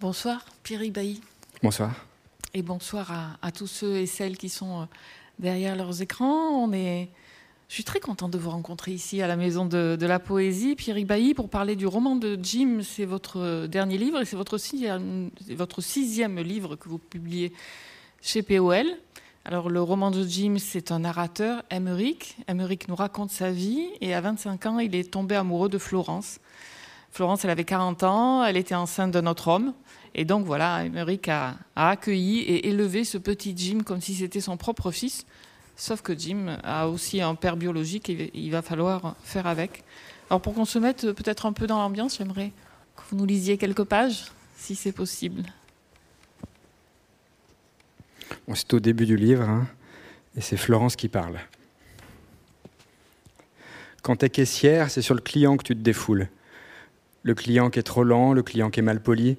Bonsoir, Pierre Bailly. Bonsoir. Et bonsoir à, tous ceux et celles qui sont euh, derrière leurs écrans. On est, je suis très contente de vous rencontrer ici à la Maison de, la Poésie, Pierre Bailly, pour parler du roman de Jim. C'est votre euh, dernier livre et c'est votre, votre sixième livre que vous publiez chez POL. Alors, le roman de Jim, c'est un narrateur, Emmerich. Emmerich nous raconte sa vie et à 25 ans, il est tombé amoureux de Florence. Florence, elle avait 40 ans, elle était enceinte d'un autre homme. Et donc voilà, Emmerich a, accueilli et élevé ce petit Jim comme si c'était son propre fils. Sauf que Jim a aussi un père biologique et il va falloir faire avec. Alors pour qu'on se mette peut-être un peu dans l'ambiance, j'aimerais que vous nous lisiez quelques pages, si c'est possible. c'est au début du livre, hein, et c'est Florence qui parle. Quand t'es caissière, c'est sur le client que tu te défoules. Le client qui est trop lent, le client qui est mal poli,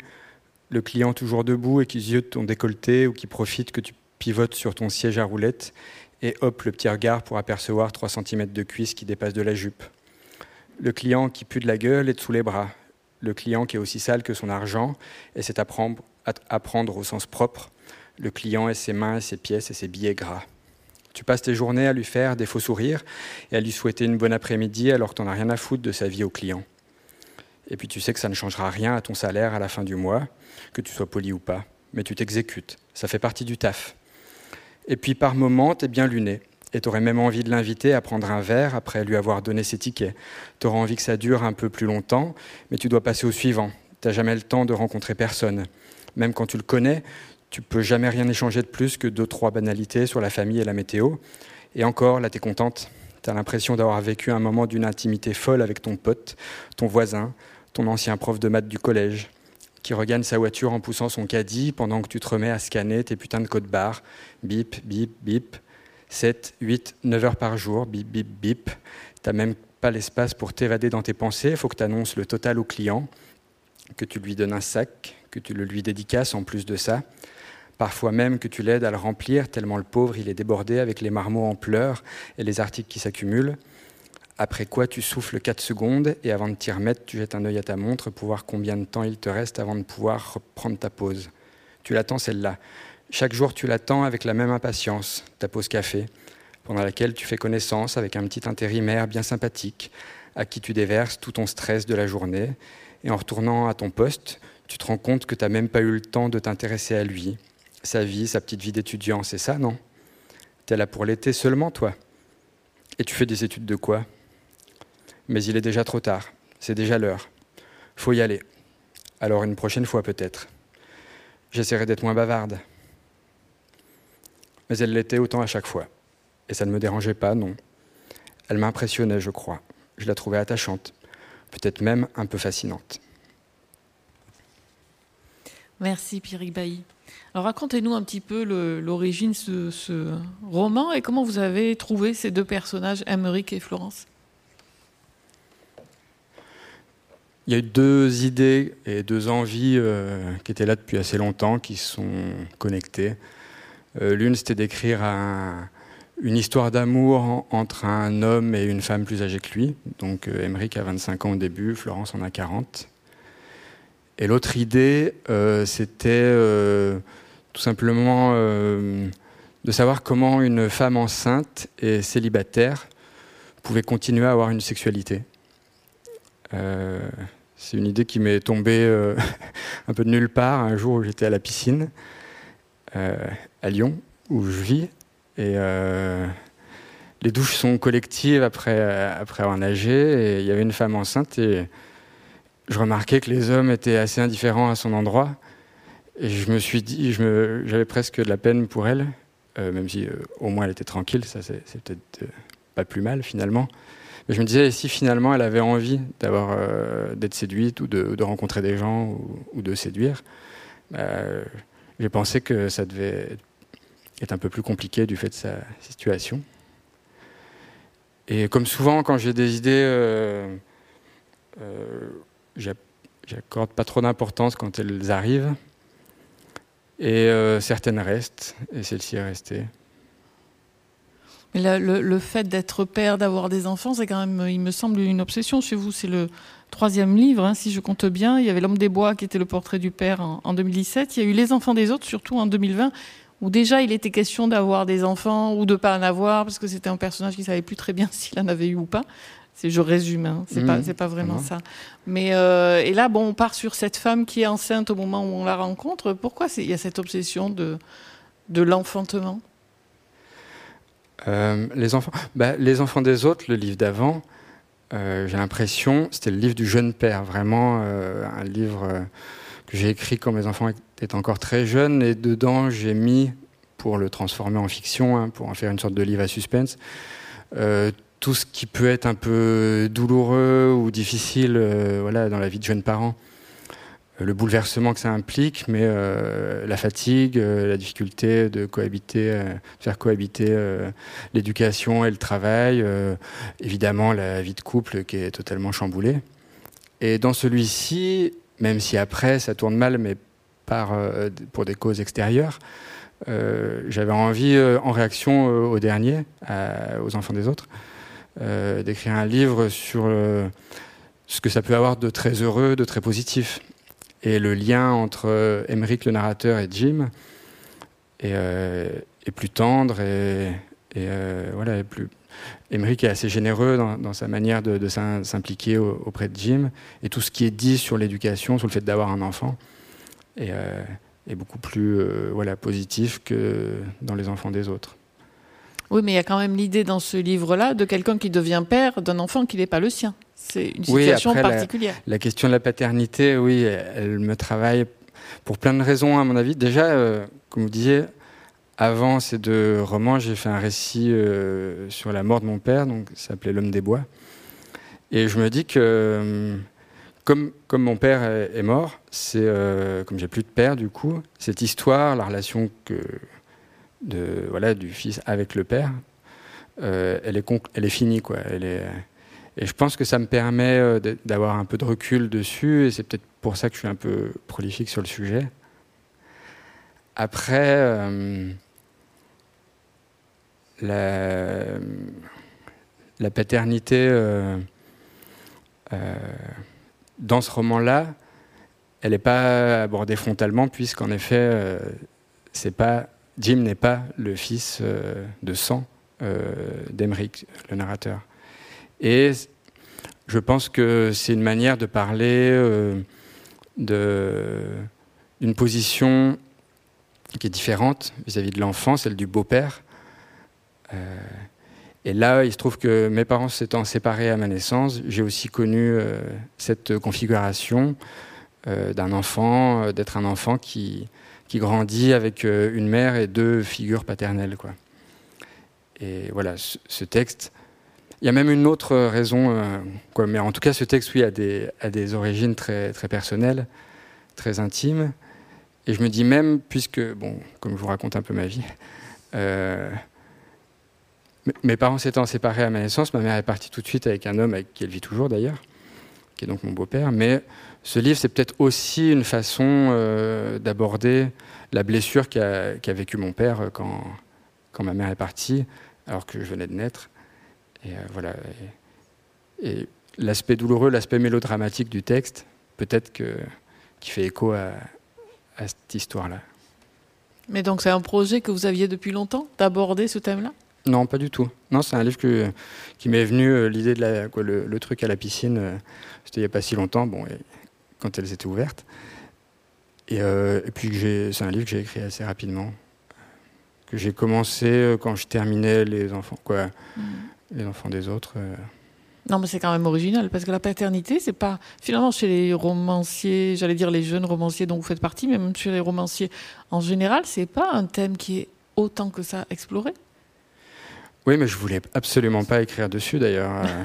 le client toujours debout et qui ziote ton décolleté ou qui profite que tu pivotes sur ton siège à roulette et hop, le petit regard pour apercevoir 3 cm de cuisse qui dépasse de la jupe. Le client qui pue de la gueule et sous les bras. Le client qui est aussi sale que son argent et c'est apprendre, apprendre au sens propre le client et ses mains et ses pièces et ses billets gras. Tu passes tes journées à lui faire des faux sourires et à lui souhaiter une bonne après-midi alors que tu n'en as rien à foutre de sa vie au client. Et puis tu sais que ça ne changera rien à ton salaire à la fin du mois, que tu sois poli ou pas, mais tu t'exécutes. Ça fait partie du taf. Et puis par moment, tu es bien luné. Et tu aurais même envie de l'inviter à prendre un verre après lui avoir donné ses tickets. Tu auras envie que ça dure un peu plus longtemps, mais tu dois passer au suivant. Tu n'as jamais le temps de rencontrer personne. Même quand tu le connais, tu peux jamais rien échanger de plus que deux, trois banalités sur la famille et la météo. Et encore, là, tu es contente. Tu l'impression d'avoir vécu un moment d'une intimité folle avec ton pote, ton voisin, ton ancien prof de maths du collège, qui regagne sa voiture en poussant son caddie pendant que tu te remets à scanner tes putains de codes barres. Bip, bip, bip. 7, 8, 9 heures par jour. Bip, bip, bip. T'as même pas l'espace pour t'évader dans tes pensées. Faut que tu annonces le total au client, que tu lui donnes un sac, que tu le lui dédicaces en plus de ça parfois même que tu l'aides à le remplir, tellement le pauvre il est débordé avec les marmots en pleurs et les articles qui s'accumulent. Après quoi tu souffles 4 secondes et avant de t'y remettre, tu jettes un œil à ta montre pour voir combien de temps il te reste avant de pouvoir reprendre ta pause. Tu l'attends celle-là. Chaque jour tu l'attends avec la même impatience, ta pause café, pendant laquelle tu fais connaissance avec un petit intérimaire bien sympathique, à qui tu déverses tout ton stress de la journée, et en retournant à ton poste, tu te rends compte que tu n'as même pas eu le temps de t'intéresser à lui, sa vie, sa petite vie d'étudiant, c'est ça, non? T'es là pour l'été seulement, toi? Et tu fais des études de quoi? Mais il est déjà trop tard, c'est déjà l'heure. Faut y aller. Alors une prochaine fois peut-être. J'essaierai d'être moins bavarde. Mais elle l'était autant à chaque fois. Et ça ne me dérangeait pas, non. Elle m'impressionnait, je crois. Je la trouvais attachante, peut-être même un peu fascinante. Merci Pierre Bailly. Alors racontez-nous un petit peu l'origine de ce, roman et comment vous avez trouvé ces deux personnages, Emmerich et Florence. Il y a eu deux idées et deux envies euh, qui étaient là depuis assez longtemps, qui sont connectées. Euh, l'une, c'était d'écrire une histoire d'amour entre un homme et une femme plus âgée que lui. Donc euh, Emmerich a 25 ans au début, Florence en a 40. Et l'autre idée, c'était tout simplement de savoir comment une femme enceinte et célibataire pouvait continuer à avoir une sexualité. Euh, c'est une idée qui m'est tombée euh, un peu de nulle part un jour où j'étais à la piscine à Lyon, où je vis, et les douches sont collectives après, après avoir nagé, et il y avait une femme enceinte, et je remarquais que les hommes étaient assez indifférents à son endroit. Et je me suis dit, j'avais presque de la peine pour elle, euh, même si euh, au moins elle était tranquille, ça c'est peut-être euh, pas plus mal finalement. Je me disais, si finalement elle avait envie d'avoir, d'être séduite ou de, rencontrer des gens ou, de séduire, bah, j'ai pensé que ça devait être un peu plus compliqué du fait de sa situation. Et comme souvent, quand j'ai des idées, j'accorde pas trop d'importance quand elles arrivent. Et euh, certaines restent, et celle-ci est restée. Mais le, fait d'être père, d'avoir des enfants, c'est quand même, il me semble, une obsession chez vous. C'est le troisième livre, hein, si je compte bien. Il y avait L'homme des bois qui était le portrait du père en, 2017. Il y a eu Les enfants des autres, surtout en 2020, où déjà il était question d'avoir des enfants ou de pas en avoir, parce que c'était un personnage qui savait plus très bien s'il en avait eu ou pas. C'est, je résume, hein. c'est pas, mmh. c'est pas vraiment ça. Mais euh, et là, bon, on part sur cette femme qui est enceinte au moment où on la rencontre. Pourquoi il y a cette obsession de de l'enfantement? Euh, les, enfants, bah, les enfants des autres, le livre d'avant, euh, j'ai l'impression, c'était le livre du jeune père, vraiment euh, un livre que j'ai écrit quand mes enfants étaient encore très jeunes, et dedans j'ai mis, pour le transformer en fiction, hein, pour en faire une sorte de livre à suspense, tout ce qui peut être un peu douloureux ou difficile voilà, dans la vie de jeunes parents le bouleversement que ça implique, mais euh, la fatigue, euh, la difficulté de cohabiter, euh, faire cohabiter l'éducation et le travail, évidemment la vie de couple qui est totalement chamboulée. Et dans celui-ci, même si après ça tourne mal, mais pour des causes extérieures, j'avais envie, en réaction au dernier, aux enfants des autres, d'écrire un livre sur ce que ça peut avoir de très heureux, de très positif et le lien entre Emmerich le narrateur et Jim est, euh, plus tendre et, euh, voilà, plus. Emmerich est assez généreux dans, sa manière de, s'impliquer auprès de Jim et tout ce qui est dit sur l'éducation, sur le fait d'avoir un enfant est, euh, est beaucoup plus voilà, positif que dans les enfants des autres. Oui, mais il y a quand même l'idée dans ce livre-là de quelqu'un qui devient père d'un enfant qui n'est pas le sien. C'est une situation particulière. La, question de la paternité, oui, elle, me travaille pour plein de raisons, à mon avis. Déjà, euh, comme vous disiez, avant ces deux romans, j'ai fait un récit euh, sur la mort de mon père, donc ça s'appelait L'homme des bois. Et je me dis que, euh, comme, comme mon père est, mort, c'est comme j'ai plus de père, du coup, cette histoire, la relation que, de, voilà, du fils avec le père, elle, est elle est finie, quoi. Elle est et je pense que ça me permet euh, d'avoir un peu de recul dessus, et c'est peut-être pour ça que je suis un peu prolifique sur le sujet. Après, euh, la, paternité euh, dans ce roman-là, elle n'est pas abordée frontalement, puisqu'en effet, c'est pas Jim n'est pas le fils de sang d'Emeric, le narrateur. Et je pense que c'est une manière de parler euh, d'une position qui est différente vis-à-vis de l'enfant, celle du beau-père. Euh, et là, il se trouve que mes parents s'étant séparés à ma naissance, j'ai aussi connu euh, cette configuration d'un enfant, d'être un enfant qui, qui grandit avec une mère et deux figures paternelles. Quoi. Et voilà, ce texte il y a même une autre raison, euh, mais en tout cas, ce texte, oui, a des, origines très, personnelles, très intimes. Et je me dis même, puisque, bon, comme je vous raconte un peu ma vie, euh, mes parents s'étant séparés à ma naissance, ma mère est partie tout de suite avec un homme avec qui elle vit toujours d'ailleurs, qui est donc mon beau-père. Mais ce livre, c'est peut-être aussi une façon euh, d'aborder la blessure qu'a vécu mon père quand ma mère est partie, alors que je venais de naître. Et euh, voilà. Et, l'aspect douloureux, l'aspect mélodramatique du texte, peut-être que qui fait écho à, cette histoire-là. Mais donc c'est un projet que vous aviez depuis longtemps d'aborder ce thème-là? Non, pas du tout. Non, c'est un livre que, qui m'est venu euh, l'idée de la, quoi, le, truc à la piscine. Euh, c'était il n'y a pas si longtemps, bon, quand elles étaient ouvertes. Et, et puis c'est un livre que j'ai écrit assez rapidement, que j'ai commencé quand je terminais les enfants, quoi. Mm les enfants des autres. Euh. Non, mais c'est quand même original parce que la paternité, c'est pas finalement chez les romanciers, j'allais dire les jeunes romanciers dont vous faites partie, mais même chez les romanciers en général, c'est pas un thème qui est autant que ça exploré? Oui, mais je voulais absolument pas écrire dessus d'ailleurs. Euh,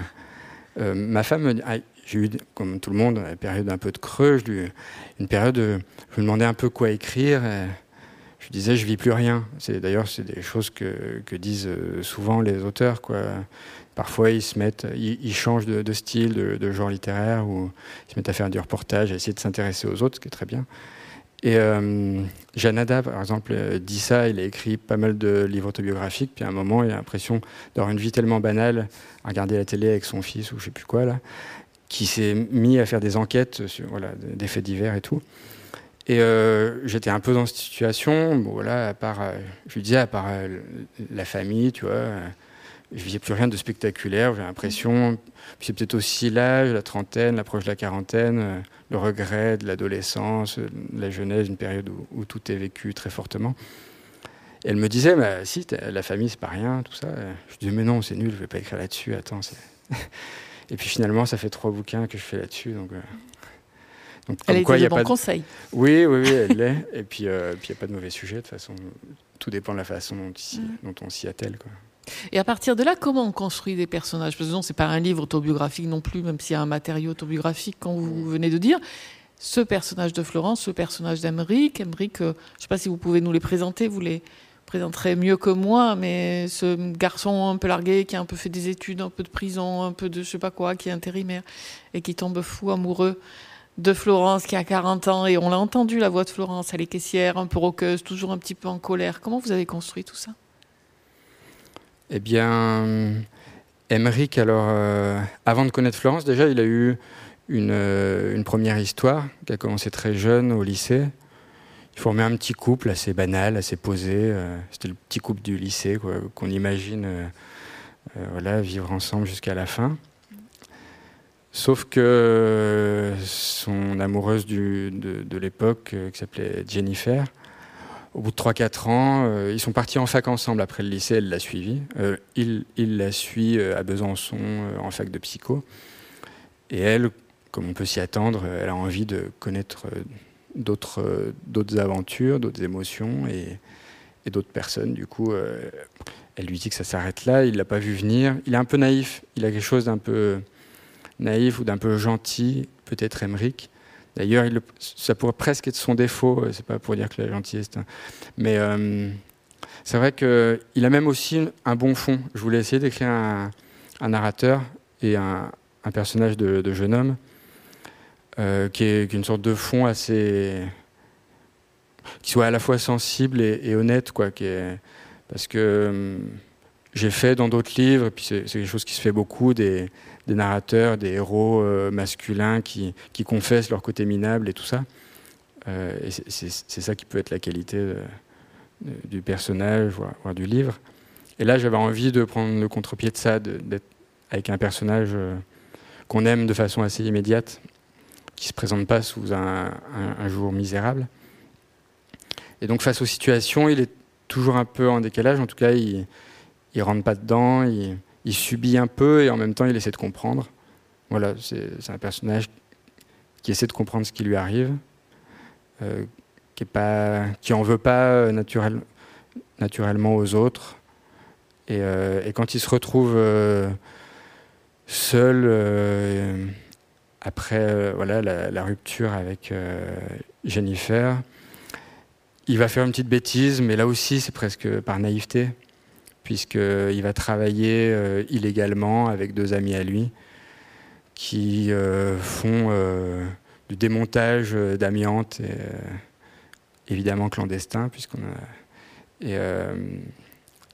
euh, ma femme, ah, j'ai eu, comme tout le monde, une période un peu de creux, une période, je me demandais un peu quoi écrire je disais je vis plus rien. C'est d'ailleurs c'est des choses que, disent euh, souvent les auteurs. Parfois ils se mettent, ils, changent de, style, de, genre littéraire ou ils se mettent à faire du reportage, à essayer de s'intéresser aux autres, ce qui est très bien. Et euh, Janada, par exemple, euh, dit ça, il a écrit pas mal de livres autobiographiques, puis à un moment, il a l'impression d'avoir une vie tellement banale, à regarder la télé avec son fils ou je sais plus quoi, là, qui s'est mis à faire des enquêtes sur voilà, des faits divers et tout. Et euh, j'étais un peu dans cette situation. Bon, voilà, à part, je lui disais, à part la famille, tu vois, je ne plus rien de spectaculaire. J'ai l'impression, c'est peut-être aussi l'âge, la trentaine, l'approche de la quarantaine, euh, le regret de l'adolescence, euh, la jeunesse, une période où, tout est vécu très fortement. Et elle me disait, bah, si, la famille, c'est pas rien, tout ça. Je disais, mais non, c'est nul, je vais pas écrire là-dessus, attends. Et puis finalement, ça fait trois bouquins que je fais là-dessus. Donc, euh, donc, elle quoi, y a pas conseil. Oui, oui, oui, elle l'est. Et puis, il n'y a pas de mauvais sujet, de toute façon. Tout dépend de la façon dont, mm. dont on s'y attelle. Quoi. Et à partir de là, comment on construit des personnages? Parce que non, c'est pas un livre autobiographique non plus, même s'il y a un matériau autobiographique, quand vous venez de dire. Ce personnage de Florence, ce personnage d'Emeric, Emeric, euh, je ne sais pas si vous pouvez nous les présenter, vous les présenterez mieux que moi, mais ce garçon un peu largué, qui a un peu fait des études, un peu de prison, un peu de je sais pas quoi, qui est intérimaire, et qui tombe fou amoureux de Florence, qui a 40 ans, et on l'a entendu, la voix de Florence, elle est caissière, un peu roqueuse, toujours un petit peu en colère. Comment vous avez construit tout ça? Eh bien, Emmerich, alors, euh, avant de connaître Florence, déjà, il a eu une, euh, une, première histoire qui a commencé très jeune au lycée. Il formait un petit couple assez banal, assez posé. Euh, c'était le petit couple du lycée qu'on imagine voilà, vivre ensemble jusqu'à la fin. Sauf que son amoureuse de, l'époque, qui s'appelait Jennifer, au bout de 3-4 ans, euh, ils sont partis en fac ensemble après le lycée, elle l'a suivi. Euh, il, la suit euh, à Besançon en fac de psycho. Et elle, comme on peut s'y attendre, elle a envie de connaître d'autres aventures, d'autres émotions et, et d'autres personnes. Du coup, elle lui dit que ça s'arrête là, il ne l'a pas vu venir. Il est un peu naïf, il a quelque chose d'un peu naïf ou d'un peu gentil, peut-être Emmerich. D'ailleurs, ça pourrait presque être son défaut, euh, c'est pas pour dire que la gentillesse. Mais euh, c'est vrai qu'il a même aussi un bon fond. Je voulais essayer d'écrire un, narrateur et un, personnage de, jeune homme euh, qui, est, une sorte de fond assez. qui soit à la fois sensible et, honnête, quoi. Qui parce que j'ai fait dans d'autres livres, et puis c'est quelque chose qui se fait beaucoup, des des narrateurs, des héros euh, masculins qui, confessent leur côté minable et tout ça. Euh, et c'est ça qui peut être la qualité euh, du personnage, voire, du livre. Et là, j'avais envie de prendre le contre-pied de ça, d'être avec un personnage qu'on aime de façon assez immédiate, qui ne se présente pas sous un, jour misérable. Et donc, face aux situations, il est toujours un peu en décalage. En tout cas, il ne rentre pas dedans. Il subit un peu et en même temps il essaie de comprendre. Voilà, c'est un personnage qui essaie de comprendre ce qui lui arrive, euh, qui, est pas, qui en veut pas euh, naturel, naturellement aux autres. Et, euh, et, quand il se retrouve seul après voilà, la, rupture avec Jennifer, il va faire une petite bêtise, mais là aussi c'est presque par naïveté puisqu'il va travailler euh, illégalement avec deux amis à lui qui euh, font euh, du démontage d'amiante, évidemment clandestin, puisqu'on a. Et,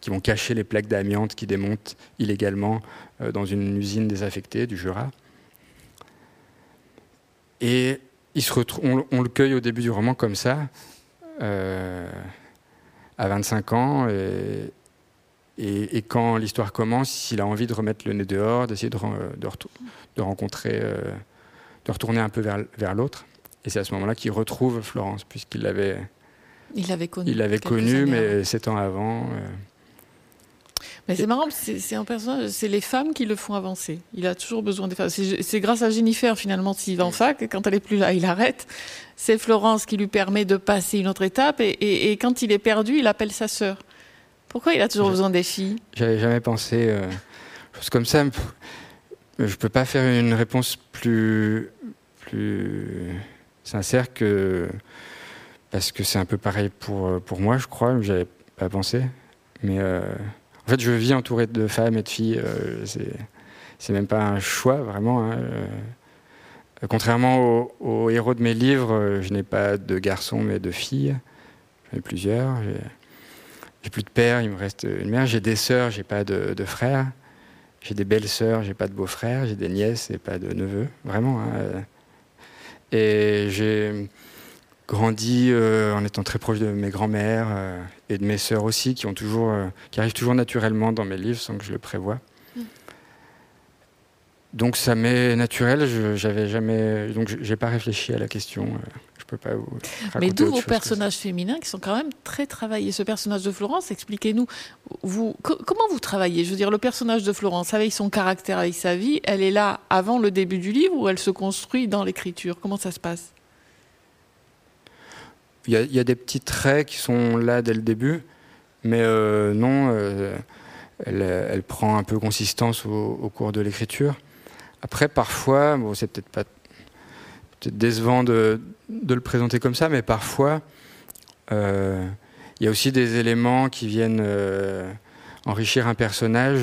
qui vont cacher les plaques d'amiante qui démontent illégalement dans une usine désaffectée du Jura. Et on, le cueille au début du roman comme ça, à 25 ans, et, quand l'histoire commence, il a envie de remettre le nez dehors, d'essayer de, de, rencontrer, euh, de retourner un peu vers, vers l'autre. Et c'est à ce moment-là qu'il retrouve Florence, puisqu'il l'avait. Il l'avait connue. Il l'avait connue, mais sept ans avant. Euh. Mais c'est marrant, c'est un personnage, c'est les femmes qui le font avancer. Il a toujours besoin des femmes. C'est grâce à Jennifer, finalement, s'il va en fac, quand elle est plus là, il arrête. C'est Florence qui lui permet de passer une autre étape, et, et, et quand il est perdu, il appelle sa sœur. Pourquoi il a toujours besoin des filles? J'avais jamais pensé euh, chose comme ça. Je peux pas faire une réponse plus plus sincère que parce que c'est un peu pareil pour pour moi, je crois. J'avais pas pensé, mais euh, en fait, je vis entouré de femmes et de filles. Euh, c'est c'est même pas un choix vraiment. Hein, contrairement aux, héros de mes livres, je n'ai pas de garçons mais de filles. J'en ai plusieurs. J'ai plus de père, il me reste une mère. J'ai des sœurs, j'ai pas de, de frères. J'ai des belles sœurs, j'ai pas de beaux-frères. J'ai des nièces et pas de neveux. Vraiment. Hein. Et j'ai grandi euh, en étant très proche de mes grands-mères euh, et de mes sœurs aussi, qui, ont toujours, euh, qui arrivent toujours naturellement dans mes livres sans que je le prévoie. Mm. Donc ça m'est naturel, je j'avais jamais, donc j'ai pas réfléchi à la question. Je peux pas vous Mais d'où vos personnages féminins qui sont quand même très travaillés. Ce personnage de Florence, expliquez-nous, vous, comment vous travaillez? Je veux dire, le personnage de Florence, avec son caractère, avec sa vie, elle est là avant le début du livre ou elle se construit dans l'écriture? Comment ça se passe? Il y, a des petits traits qui sont là dès le début, mais euh, non, euh, elle, prend un peu consistance au, cours de l'écriture. Après, parfois, bon, c'est peut-être pas peut décevant de, de, le présenter comme ça, mais parfois, euh, il y a aussi des éléments qui viennent enrichir un personnage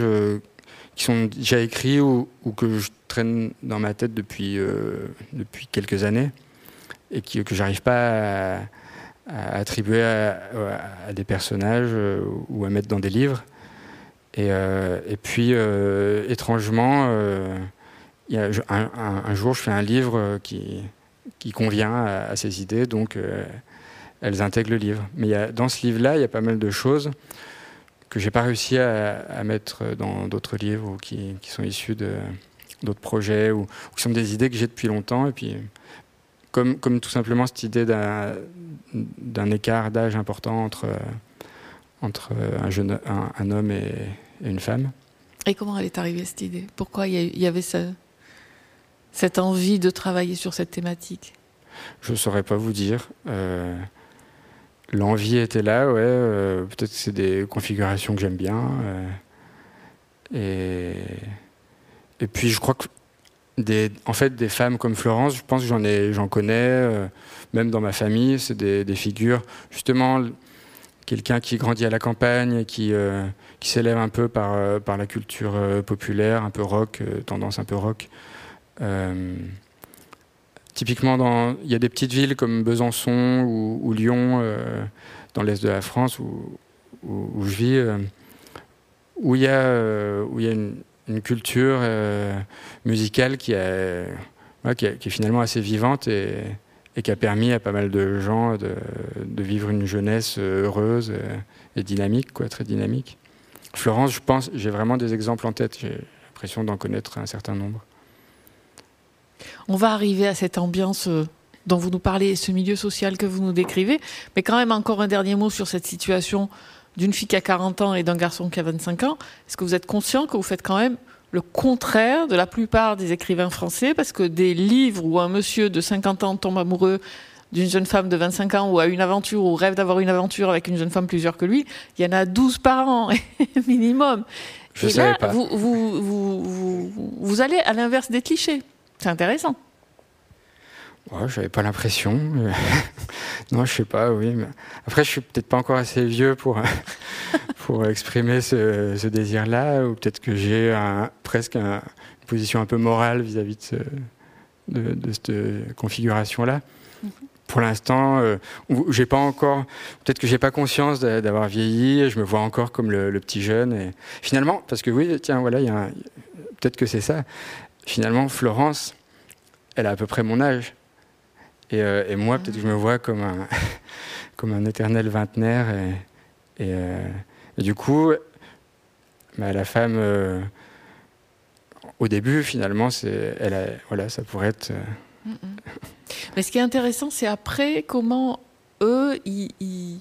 qui sont déjà écrits ou, que je traîne dans ma tête depuis, depuis quelques années et qui, que j'arrive pas à attribuer à, des personnages euh, ou à mettre dans des livres. Et, euh, puis, euh, étrangement, y a, un, jour, je fais un livre qui, qui convient à, ces idées, donc elles intègrent le livre. Mais y dans ce livre-là, il y a pas mal de choses que j'ai pas réussi à, mettre dans d'autres livres ou qui, sont issus d'autres projets ou, qui sont des idées que j'ai depuis longtemps. Et puis, comme, tout simplement cette idée d'un écart d'âge important entre, un, homme et, une femme. Et comment elle est arrivée cette idée? Pourquoi il y avait cette envie de travailler sur cette thématique? Je ne saurais pas vous dire. Euh, l'envie était là, ouais. Euh, peut-être que c'est des configurations que j'aime bien. Euh, et, puis je crois que des, en fait, des femmes comme Florence, je pense que j'en ai, j'en connais, même dans ma famille, c'est des, figures, justement, quelqu'un qui grandit à la campagne, qui, qui s'élève un peu par la culture populaire, un peu rock, tendance un peu rock. Typiquement, il y a des petites villes comme Besançon ou, Lyon, dans l'est de la France, où, je vis, où il y a, où il y a une, culture euh, musicale qui, est finalement assez vivante et, qui a permis à pas mal de gens de, vivre une jeunesse heureuse et dynamique, très dynamique. Florence, je pense, j'ai vraiment des exemples en tête. J'ai l'impression d'en connaître un certain nombre. On va arriver à cette ambiance euh, dont vous nous parlez, ce milieu social que vous nous décrivez, mais quand même encore un dernier mot sur cette situation d'une fille qui a 40 ans et d'un garçon qui a 25 ans, est-ce que vous êtes conscient que vous faites quand même le contraire de la plupart des écrivains français? Parce que des livres où un monsieur de 50 ans tombe amoureux d'une jeune femme de 25 ans ou a une aventure ou rêve d'avoir une aventure avec une jeune femme plus que lui, il y en a 12 par an minimum. Je et là, pas. Vous, vous, vous, vous allez à l'inverse des clichés. C'est intéressant. Ouais, j'avais pas l'impression. non, je sais pas, oui. Mais... Après, je suis peut-être pas encore assez vieux pour, pour exprimer ce, désir-là, ou peut-être que j'ai un, presque une position un peu morale vis-à-vis de, de, cette configuration-là. Mm-hmm. Pour l'instant, euh, j'ai pas encore. Peut-être que j'ai pas conscience d'avoir vieilli. Je me vois encore comme le, petit jeune. Et finalement, parce que oui, tiens, voilà, il y a peut-être que c'est ça. Finalement, Florence, elle a à peu près mon âge. Euh, et, moi, peut-être que je me vois comme un, comme un éternel vingtenaire. Et, et, euh, du coup, bah, la femme, euh, au début, finalement, elle voilà, ça pourrait être. Mais ce qui est intéressant, c'est après comment eux, ils,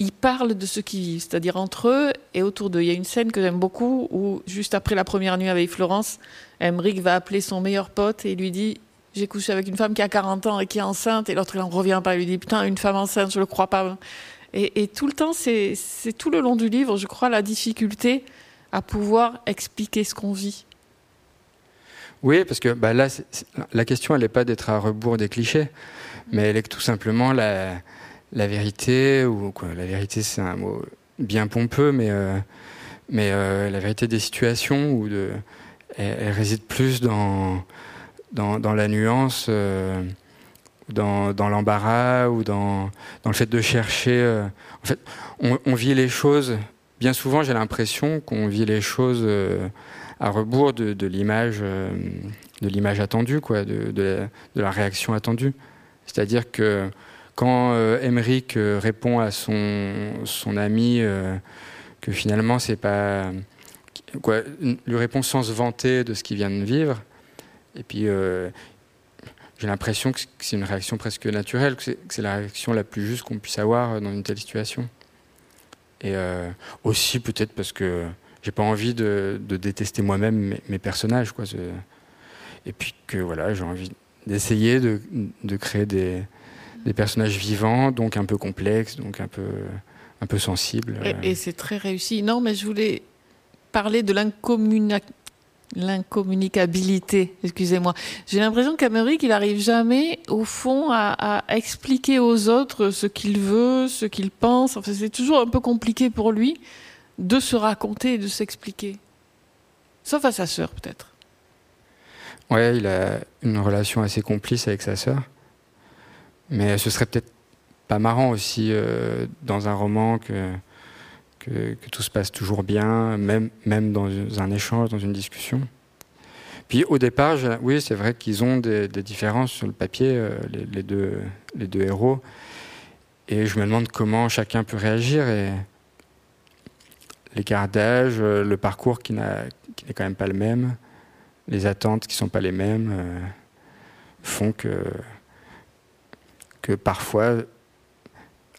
ils, parlent de ce qu'ils vivent, c'est-à-dire entre eux et autour d'eux. Il y a une scène que j'aime beaucoup où, juste après la première nuit avec Florence, Emmerich va appeler son meilleur pote et lui dit j'ai couché avec une femme qui a 40 ans et qui est enceinte, et l'autre, il en revient pas, il lui dit, putain, une femme enceinte, je le crois pas. Et, tout le temps, c'est tout le long du livre, je crois, la difficulté à pouvoir expliquer ce qu'on vit. Oui, parce que bah, là, la question, elle n'est pas d'être à rebours des clichés, mais elle est que tout simplement la, la vérité, ou quoi, la vérité, c'est un mot bien pompeux, mais, euh, mais euh, la vérité des situations, où de, elle réside plus dans dans, la nuance, euh, dans, l'embarras ou dans, le fait de chercher. En fait, on, vit les choses. Bien souvent, j'ai l'impression qu'on vit les choses à rebours de, l'image, de l'image attendue, quoi, de, la, réaction attendue. C'est-à-dire que quand Emmerich répond à son, son ami que finalement c'est pas quoi, lui répond sans se vanter de ce qu'il vient de vivre, et puis, euh, j'ai l'impression que c'est une réaction presque naturelle, que c'est la réaction la plus juste qu'on puisse avoir dans une telle situation. Et euh, aussi peut-être parce que j'ai pas envie de, détester moi-même mes, personnages, quoi. Et puis que voilà, j'ai envie d'essayer de, créer des, personnages vivants, donc un peu complexes, donc un peu, un peu sensibles. Et, et c'est très réussi. Non, mais je voulais parler de l'incommunicabilité l'incommunicabilité, excusez-moi. J'ai l'impression qu'Amérique, il n'arrive jamais, au fond, à, expliquer aux autres ce qu'il veut, ce qu'il pense. Enfin, c'est toujours un peu compliqué pour lui de se raconter et de s'expliquer. Sauf à sa sœur, peut-être. Ouais, il a une relation assez complice avec sa sœur. Mais ce serait peut-être pas marrant aussi euh, dans un roman que tout se passe toujours bien, même, dans un échange, dans une discussion. Puis au départ, oui, c'est vrai qu'ils ont des, différences sur le papier, euh, les, deux, héros. Et je me demande comment chacun peut réagir. Et l'écart euh, le parcours qui n'est quand même pas le même, les attentes qui ne sont pas les mêmes, font que, que parfois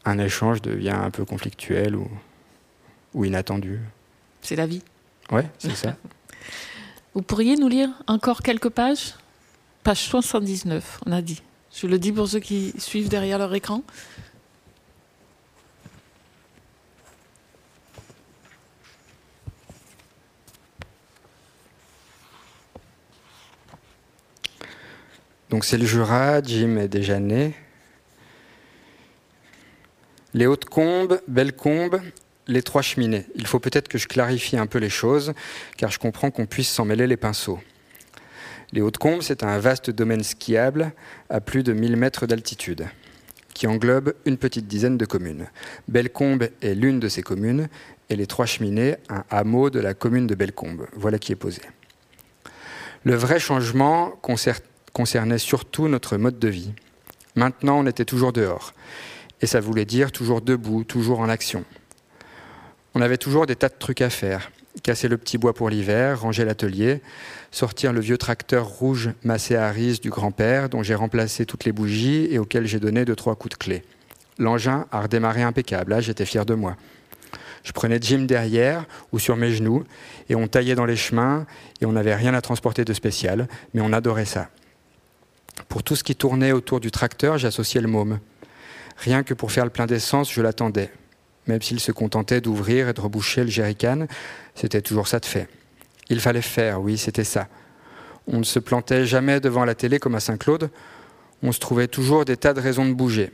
un échange devient un peu conflictuel ou, ou inattendu. C'est la vie. Ouais, c'est ça. Vous pourriez nous lire encore quelques pages? Page 79, on a dit. Je le dis pour ceux qui suivent derrière leur écran. Donc c'est le Jura, Jim est déjà né. Les Hautes-Combes, Belles-Combes, les trois cheminées. Il faut peut-être que je clarifie un peu les choses, car je comprends qu'on puisse s'en mêler les pinceaux. Les Hautes-Combes, c'est un vaste domaine skiable à plus de 1000 mètres d'altitude, qui englobe une petite dizaine de communes. Bellecombe est l'une de ces communes, et les Trois Cheminées, un hameau de la commune de Bellecombe. Voilà qui est posé. Le vrai changement concernait surtout notre mode de vie. Maintenant, on était toujours dehors. Et ça voulait dire toujours debout, toujours en action. On avait toujours des tas de trucs à faire. Casser le petit bois pour l'hiver, ranger l'atelier, sortir le vieux tracteur rouge massé à rise du grand-père dont j'ai remplacé toutes les bougies et auquel j'ai donné deux trois coups de clé. L'engin a redémarré impeccable, là j'étais fier de moi. Je prenais Jim derrière ou sur mes genoux et on taillait dans les chemins et on n'avait rien à transporter de spécial, mais on adorait ça. Pour tout ce qui tournait autour du tracteur, j'associais le môme. Rien que pour faire le plein d'essence, je l'attendais même s'il se contentait d'ouvrir et de reboucher le jerrycan, c'était toujours ça de fait. Il fallait faire, oui, c'était ça. On ne se plantait jamais devant la télé comme à Saint-Claude, on se trouvait toujours des tas de raisons de bouger.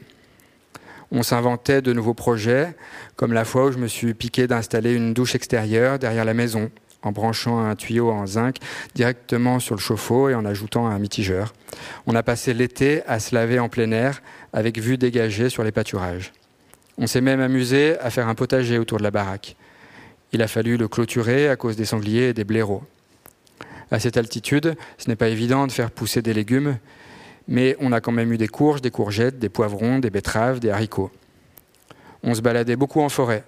On s'inventait de nouveaux projets, comme la fois où je me suis piqué d'installer une douche extérieure derrière la maison, en branchant un tuyau en zinc directement sur le chauffe-eau et en ajoutant un mitigeur. On a passé l'été à se laver en plein air, avec vue dégagée sur les pâturages. On s'est même amusé à faire un potager autour de la baraque. Il a fallu le clôturer à cause des sangliers et des blaireaux. À cette altitude, ce n'est pas évident de faire pousser des légumes, mais on a quand même eu des courges, des courgettes, des poivrons, des betteraves, des haricots. On se baladait beaucoup en forêt.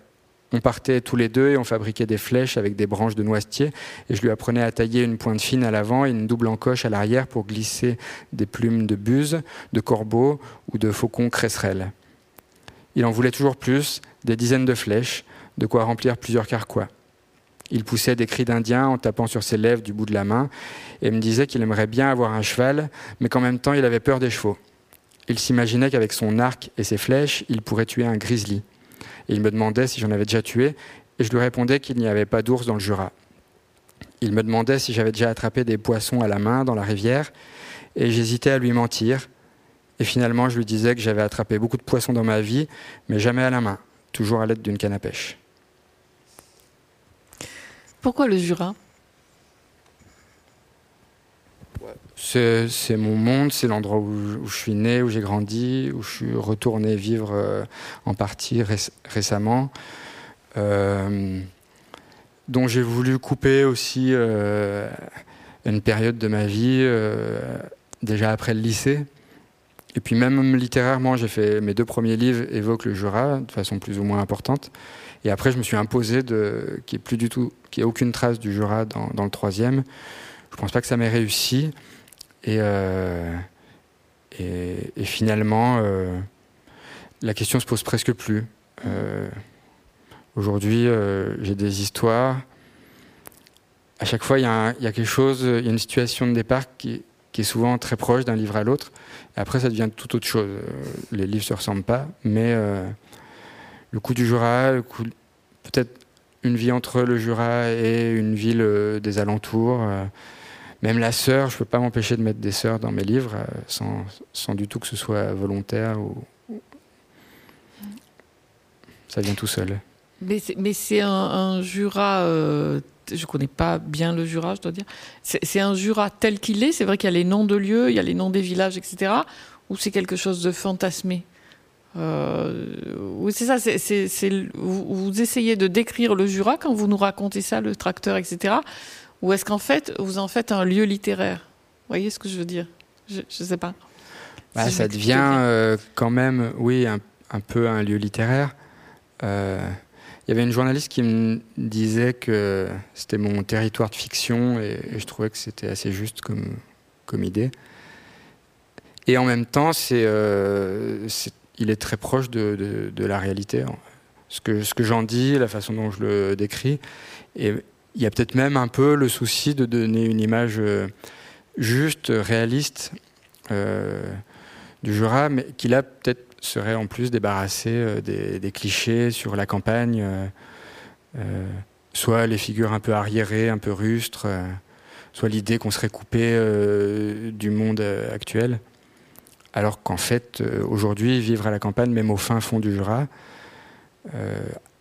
On partait tous les deux et on fabriquait des flèches avec des branches de noisetier et je lui apprenais à tailler une pointe fine à l'avant et une double encoche à l'arrière pour glisser des plumes de buse, de corbeaux ou de faucons cresserelles. Il en voulait toujours plus, des dizaines de flèches, de quoi remplir plusieurs carquois. Il poussait des cris d'Indien en tapant sur ses lèvres du bout de la main et me disait qu'il aimerait bien avoir un cheval, mais qu'en même temps il avait peur des chevaux. Il s'imaginait qu'avec son arc et ses flèches, il pourrait tuer un grizzly. Il me demandait si j'en avais déjà tué, et je lui répondais qu'il n'y avait pas d'ours dans le Jura. Il me demandait si j'avais déjà attrapé des poissons à la main dans la rivière, et j'hésitais à lui mentir, et finalement, je lui disais que j'avais attrapé beaucoup de poissons dans ma vie, mais jamais à la main, toujours à l'aide d'une canne à pêche. Pourquoi le Jura? C'est mon monde, c'est l'endroit où, je suis né, où j'ai grandi, où je suis retourné vivre euh, en partie récemment, euh, dont j'ai voulu couper aussi euh, une période de ma vie, déjà après le lycée. Et puis même littérairement, j'ai fait mes deux premiers livres évoquent le Jura de façon plus ou moins importante. Et après, je me suis imposé de qu'il n'y ait plus du tout, qu'il ait aucune trace du Jura dans, le troisième. Je pense pas que ça m'ait réussi. Euh, et, finalement, euh, la question se pose presque plus. Euh, aujourd'hui, j'ai des histoires. À chaque fois, il y, a quelque chose, une situation de départ qui, est souvent très proche d'un livre à l'autre. Après, ça devient tout autre chose. Les livres se ressemblent pas, mais le coup du Jura, peut-être une vie entre le Jura et une ville des alentours. Même la sœur, je ne peux pas m'empêcher de mettre des sœurs dans mes livres euh, sans, sans, du tout que ce soit volontaire. Ou... Ça vient tout seul. Mais c'est un, Jura, euh, je ne connais pas bien le Jura, je dois dire. C'est un Jura tel qu'il est, c'est vrai qu'il y a les noms de lieux, il y a les noms des villages, etc. Ou c'est quelque chose de fantasmé? Euh, Oui, c'est ça, vous, essayez de décrire le Jura quand vous nous racontez ça, le tracteur, etc. Ou est-ce qu'en fait, vous en faites un lieu littéraire? Vous voyez ce que je veux dire? Je ne sais pas. Bah, ça devient euh, quand même, oui, un, peu un lieu littéraire. Euh, il y avait une journaliste qui me disait que c'était mon territoire de fiction et, je trouvais que c'était assez juste comme, comme idée. Et en même temps, c'est, euh, il est très proche de, de, la réalité. Ce que, ce que j'en dis, la façon dont je le décris. Et, il y a peut-être même un peu le souci de donner une image euh, juste, réaliste euh, du Jura, mais qui là peut-être serait en plus débarrassé euh, des, clichés sur la campagne, soit les figures un peu arriérées, un peu rustres, soit l'idée qu'on serait coupé du monde actuel. Alors qu'en fait, aujourd'hui, vivre à la campagne, même au fin fond du Jura,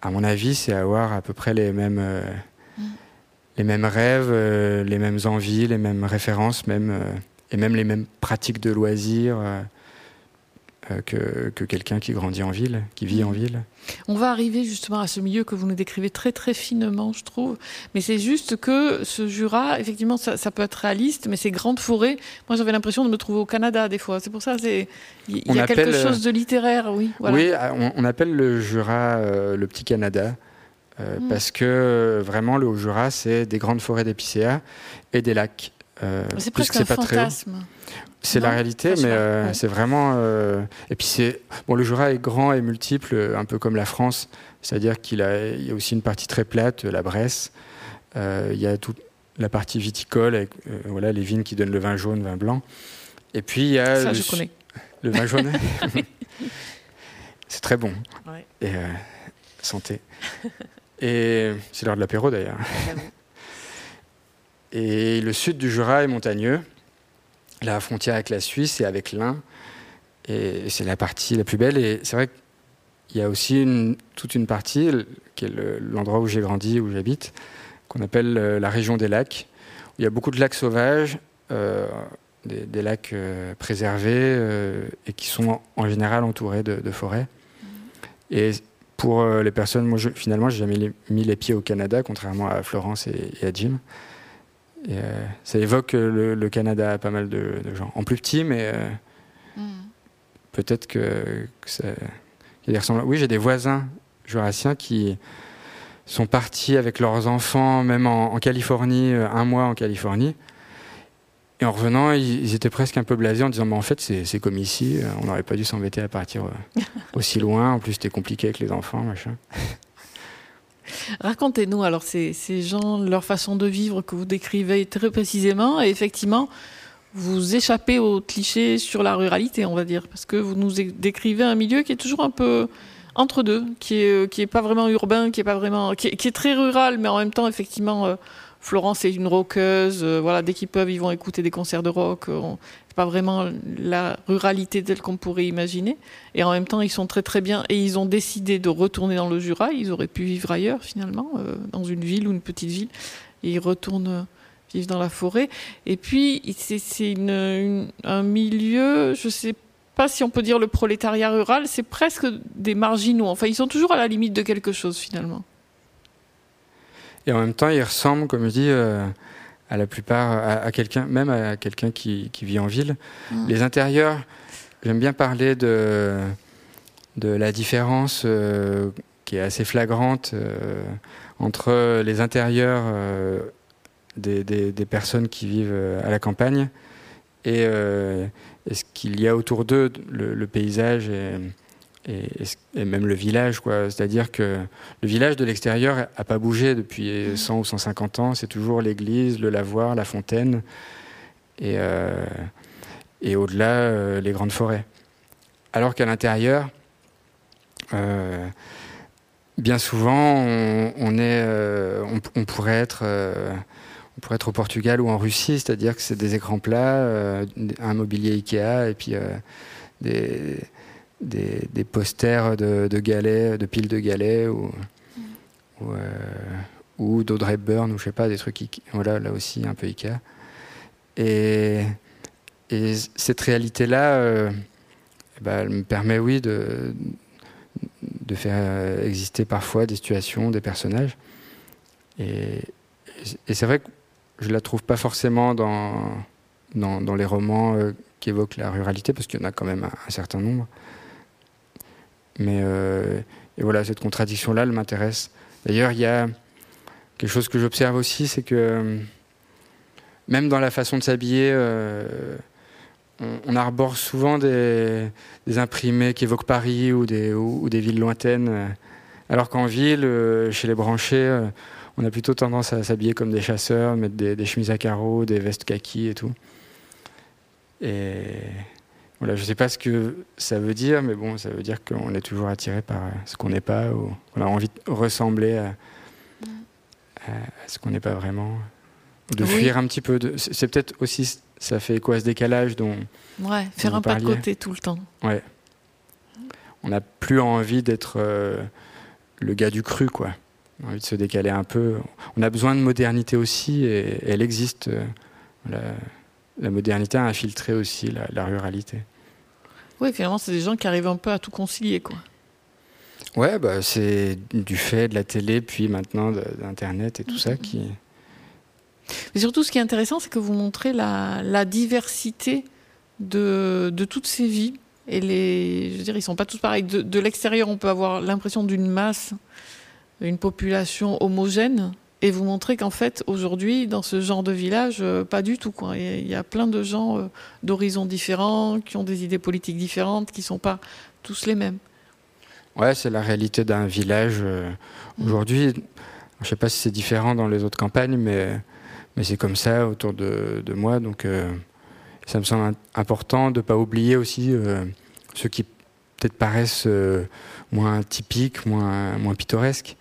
à mon avis, c'est avoir à peu près les mêmes les mêmes rêves, euh, les mêmes envies, les mêmes références, même, euh, et même les mêmes pratiques de loisirs euh, que, que quelqu'un qui grandit en ville, qui vit en ville. On va arriver justement à ce milieu que vous nous décrivez très très finement, je trouve. Mais c'est juste que ce Jura, effectivement, ça, peut être réaliste, mais ces grandes forêts, moi j'avais l'impression de me trouver au Canada des fois. C'est pour ça, il y, a quelque chose de littéraire, oui. Oui, on, appelle le Jura le petit Canada. Euh, mm. parce que euh, vraiment le Haut-Jura, c'est des grandes forêts d'épicéas et des lacs. Euh, c'est presque un fantasme. C'est la réalité, mais c'est vraiment. Et puis c'est bon, le Jura est grand et multiple, un peu comme la France, c'est-à-dire qu'il a, y a aussi une partie très plate, la Bresse. il y a toute la partie viticole avec voilà les vignes qui donnent le vin jaune, vin blanc. Et puis il y a ça, le, je connais. le vin jaune. c'est très bon. Et santé. Et c'est l'heure de l'apéro d'ailleurs. Et le sud du Jura est montagneux, la frontière avec la Suisse et avec l'Ain. Et c'est la partie la plus belle. Et c'est vrai qu'il y a aussi une, toute une partie, qui est l'endroit où j'ai grandi, où j'habite, qu'on appelle euh, la région des lacs. Où il y a beaucoup de lacs sauvages, euh, des, lacs euh, préservés et qui sont en, général entourés de, de forêts. Mmh. Et pour euh, les personnes, moi, je, finalement, j'ai jamais mis les pieds au Canada, contrairement à Florence et, à Jim. Et, euh, ça évoque le, Canada à pas mal de, gens. En plus petit, mais euh, mm. peut-être que, ça. Oui, j'ai des voisins jurassiens qui sont partis avec leurs enfants, même en Californie, un mois en Californie. Et en revenant, ils, étaient presque un peu blasés en disant mais En fait, c'est comme ici, on n'aurait pas dû s'embêter à partir euh, aussi loin. En plus, c'était compliqué avec les enfants, machin. Racontez-nous alors ces, ces, gens, leur façon de vivre que vous décrivez très précisément. Et effectivement, vous échappez aux clichés sur la ruralité, on va dire, parce que vous nous décrivez un milieu qui est toujours un peu entre deux, qui est, euh, qui est pas vraiment urbain, qui est, pas vraiment, qui est, très rural, mais en même temps, effectivement. Euh, Florence est une rockeuse. Euh, voilà, dès qu'ils peuvent, ils vont écouter des concerts de rock. Euh, c'est pas vraiment la ruralité telle qu'on pourrait imaginer. Et en même temps, ils sont très très bien. Et ils ont décidé de retourner dans le Jura. Ils auraient pu vivre ailleurs finalement, euh, dans une ville ou une petite ville. Et ils retournent vivent dans la forêt. Et puis, c'est un milieu, je sais pas si on peut dire le prolétariat rural, c'est presque des marginaux. Enfin, ils sont toujours à la limite de quelque chose, finalement. Et en même temps, ils ressemblent, comme je dis, euh, à la plupart, à, quelqu'un, même à quelqu'un qui, vit en ville. Mm. Les intérieurs, j'aime bien parler de, de la différence euh, qui est assez flagrante euh, entre les intérieurs des, des, personnes qui vivent à la campagne et, ce qu'il y a autour d'eux, le, paysage et, et, même le village. C'est-à-dire que le village de l'extérieur n'a pas bougé depuis 100 ou 150 ans. C'est toujours l'église, le lavoir, la fontaine et, euh, et au-delà, euh, les grandes forêts. Alors qu'à l'intérieur, euh, bien souvent, on, est, on, pourrait être on pourrait être au Portugal ou en Russie, c'est-à-dire que c'est des écrans plats, un mobilier Ikea et puis des, des, posters de, galets, de piles de galets ou, ou, euh, d'Audrey Byrne ou je sais pas, des trucs, voilà, là aussi un peu Ikea. Et, et cette réalité-là, euh, bah, elle me permet, oui, de, de faire exister parfois des situations, des personnages. Et, c'est vrai que je la trouve pas forcément dans les romans euh, qui évoquent la ruralité, parce qu'il y en a quand même un certain nombre. Mais euh, voilà, cette contradiction-là, elle m'intéresse. D'ailleurs, il y a quelque chose que j'observe aussi, c'est que euh, même dans la façon de s'habiller, euh, on, arbore souvent des, imprimés qui évoquent Paris ou des, ou, des villes lointaines, alors qu'en ville, chez les branchés, on a plutôt tendance à s'habiller comme des chasseurs, mettre des, des, chemises à carreaux, des vestes kaki et tout. Et voilà, je ne sais pas ce que ça veut dire, mais bon, ça veut dire qu'on est toujours attiré par ce qu'on n'est pas, ou qu'on a envie de ressembler à, ce qu'on n'est pas vraiment, de fuir un petit peu. C'est peut-être aussi, ça fait quoi ce décalage dont. Ouais, faire un pas de côté tout le temps. Ouais. On n'a plus envie d'être euh, le gars du cru, quoi. On a envie de se décaler un peu. On a besoin de modernité aussi, et, elle existe. Euh, la modernité a infiltré aussi la, ruralité. Oui, finalement, c'est des gens qui arrivent un peu à tout concilier, quoi. Ouais, bah, c'est du fait de la télé, puis maintenant d'Internet et tout ça qui. Mais surtout, ce qui est intéressant, c'est que vous montrez la, diversité de, de, toutes ces vies. Et les, je veux dire, ils sont pas tous pareils. De, de l'extérieur, on peut avoir l'impression d'une masse, une population homogène. Et vous montrez qu'en fait, aujourd'hui, dans ce genre de village, euh, pas du tout. Quoi. Il y a plein de gens euh, d'horizons différents, qui ont des idées politiques différentes, qui ne sont pas tous les mêmes. Ouais, c'est la réalité d'un village. Euh, mm. Aujourd'hui, je ne sais pas si c'est différent dans les autres campagnes, mais, mais c'est comme ça autour de, de moi. Donc, ça me semble important de ne pas oublier aussi ceux qui peut-être paraissent moins typiques, moins, moins pittoresques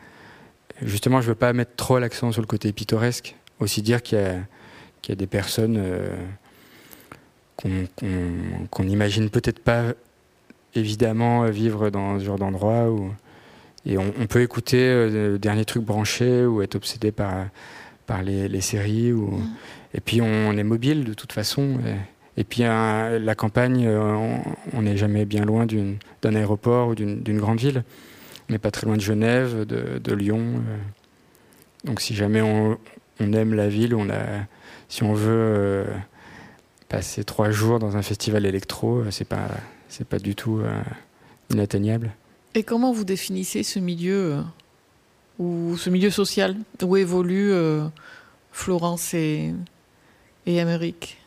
justement, je ne veux pas mettre trop l'accent sur le côté pittoresque. Aussi dire qu'il y, a des personnes euh, qu'on n'imagine peut-être pas évidemment vivre dans ce genre d'endroit. Et on, peut écouter euh, le dernier truc branché ou être obsédé par, par les, séries. Ou, mm. Et puis on, est mobile de toute façon. Et, puis la campagne, euh, on n'est jamais bien loin d'un aéroport ou d'une grande ville. N'est pas très loin de Genève, de, Lyon. Euh. Donc si jamais on, aime la ville, si on veut euh, passer trois jours dans un festival électro, euh, c'est pas c'est pas du tout inatteignable. Et comment vous définissez ce milieu ou ce milieu social? Où évoluent Florence et, et Amérique?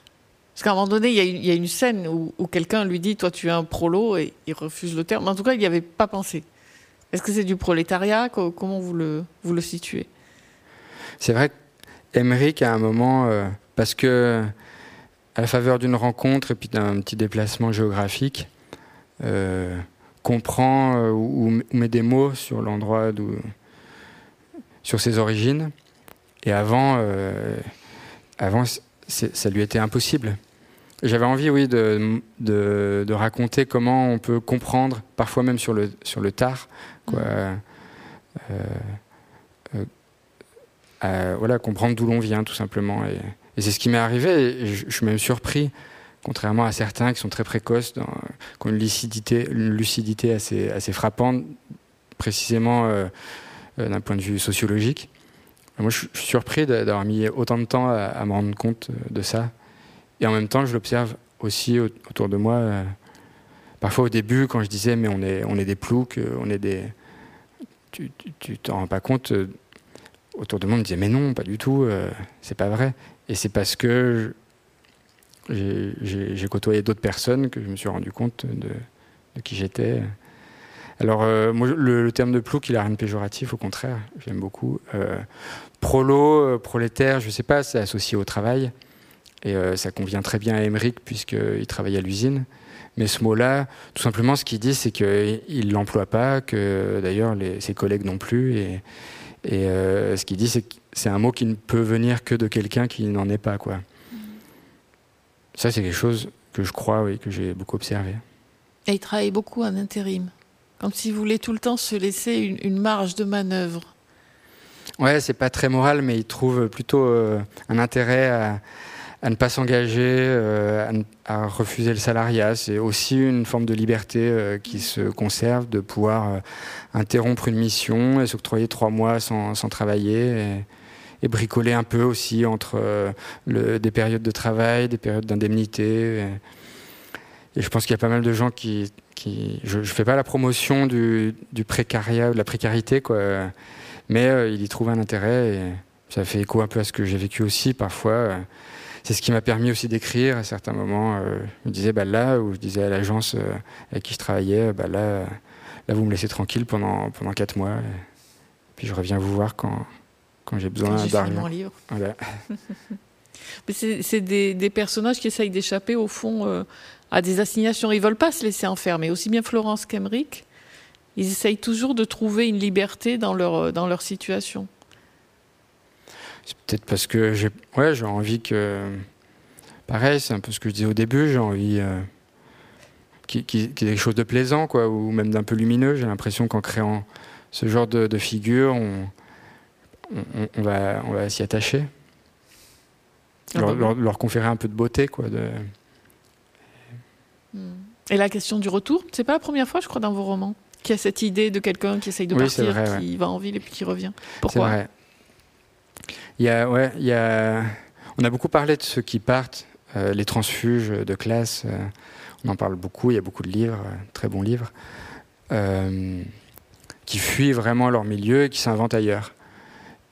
Parce qu'à un moment donné, il y, a une scène où, où quelqu'un lui dit Toi, tu es un prolo, et il refuse le terme. En tout cas, il n'y avait pas pensé. Est-ce que c'est du prolétariat Comment vous le, situez? C'est vrai qu'Emeric, à un moment, euh, parce que à la faveur d'une rencontre et puis d'un petit déplacement géographique, euh, comprend euh, ou, met des mots sur l'endroit sur ses origines. Et avant, avant ça lui était impossible. J'avais envie, oui, de, de, de, raconter comment on peut comprendre, parfois même sur le tard, quoi, euh, euh, voilà, comprendre d'où l'on vient, tout simplement. Et, c'est ce qui m'est arrivé. je, suis même surpris, contrairement à certains qui sont très précoces, qui ont une lucidité, une lucidité assez, assez frappante, précisément euh, d'un point de vue sociologique. Moi, je suis surpris d'avoir mis autant de temps à, me rendre compte de ça. Et en même temps, je l'observe aussi autour de moi. Parfois, au début, quand je disais, mais on est, on est des ploucs, on est des. Tu t'en rends pas compte autour de moi me disait mais non, pas du tout, euh, c'est pas vrai. Et c'est parce que j'ai côtoyé d'autres personnes que je me suis rendu compte de, qui j'étais. Alors, euh, moi, le, terme de plouc, il a rien de péjoratif, au contraire, j'aime beaucoup. Euh, prolo, prolétaire, je sais pas, c'est associé au travail. Et ça convient très bien à Émeric, puisqu'il travaille à l'usine. Mais ce mot-là, tout simplement, ce qu'il dit, c'est qu'il ne l'emploie pas, que d'ailleurs ses collègues non plus. Et, et euh, ce qu'il dit, c'est que c'est un mot qui ne peut venir que de quelqu'un qui n'en est pas. Quoi. Ça, c'est quelque chose que je crois, oui, que j'ai beaucoup observé. Et il travaille beaucoup en intérim, comme s'il voulait tout le temps se laisser une, marge de manœuvre. Ouais, c'est pas très moral, mais il trouve plutôt euh, un intérêt à, à ne pas s'engager, euh, à, refuser le salariat. C'est aussi une forme de liberté euh, qui se conserve, de pouvoir euh, interrompre une mission et s'octroyer trois mois sans, travailler. Et, bricoler un peu aussi entre des périodes de travail, des périodes d'indemnité. Et, je pense qu'il y a pas mal de gens qui. je ne fais pas la promotion du, du précariat, de la précarité, quoi, mais il y trouve un intérêt. Et ça fait écho un peu à ce que j'ai vécu aussi parfois c'est ce qui m'a permis aussi d'écrire à certains moments. Euh, je me disais, bah, là, où je disais à l'agence euh, avec qui je travaillais, bah, là, là, vous me laissez tranquille pendant, pendant quatre mois. Et puis je reviens vous voir quand, quand j'ai besoin d'argent. Voilà. c'est des, des, personnages qui essayent d'échapper, au fond, euh, à des assignations. Ils veulent pas se laisser enfermer. Aussi bien Florence qu'Emeric, ils essayent toujours de trouver une liberté dans leur, dans leur situation. C'est peut-être parce que j'ai ouais, j'ai envie que. Pareil, c'est un peu ce que je disais au début, j'ai envie euh, qu'il y ait quelque chose de plaisant, quoi, ou même d'un peu lumineux. J'ai l'impression qu'en créant ce genre de, de figure, on, on, va, on va s'y attacher. Ah leur, leur, conférer un peu de beauté, quoi. De... Et la question du retour, c'est pas la première fois, je crois, dans vos romans, qu'il y a cette idée de quelqu'un qui essaye de partir, qui va en ville et puis qui revient. Pourquoi? Il y a, ouais, il y a... On a beaucoup parlé de ceux qui partent, euh, les transfuges de classe. Euh, on en parle beaucoup, il y a beaucoup de livres, euh, très bons livres, qui fuient vraiment leur milieu et qui s'inventent ailleurs.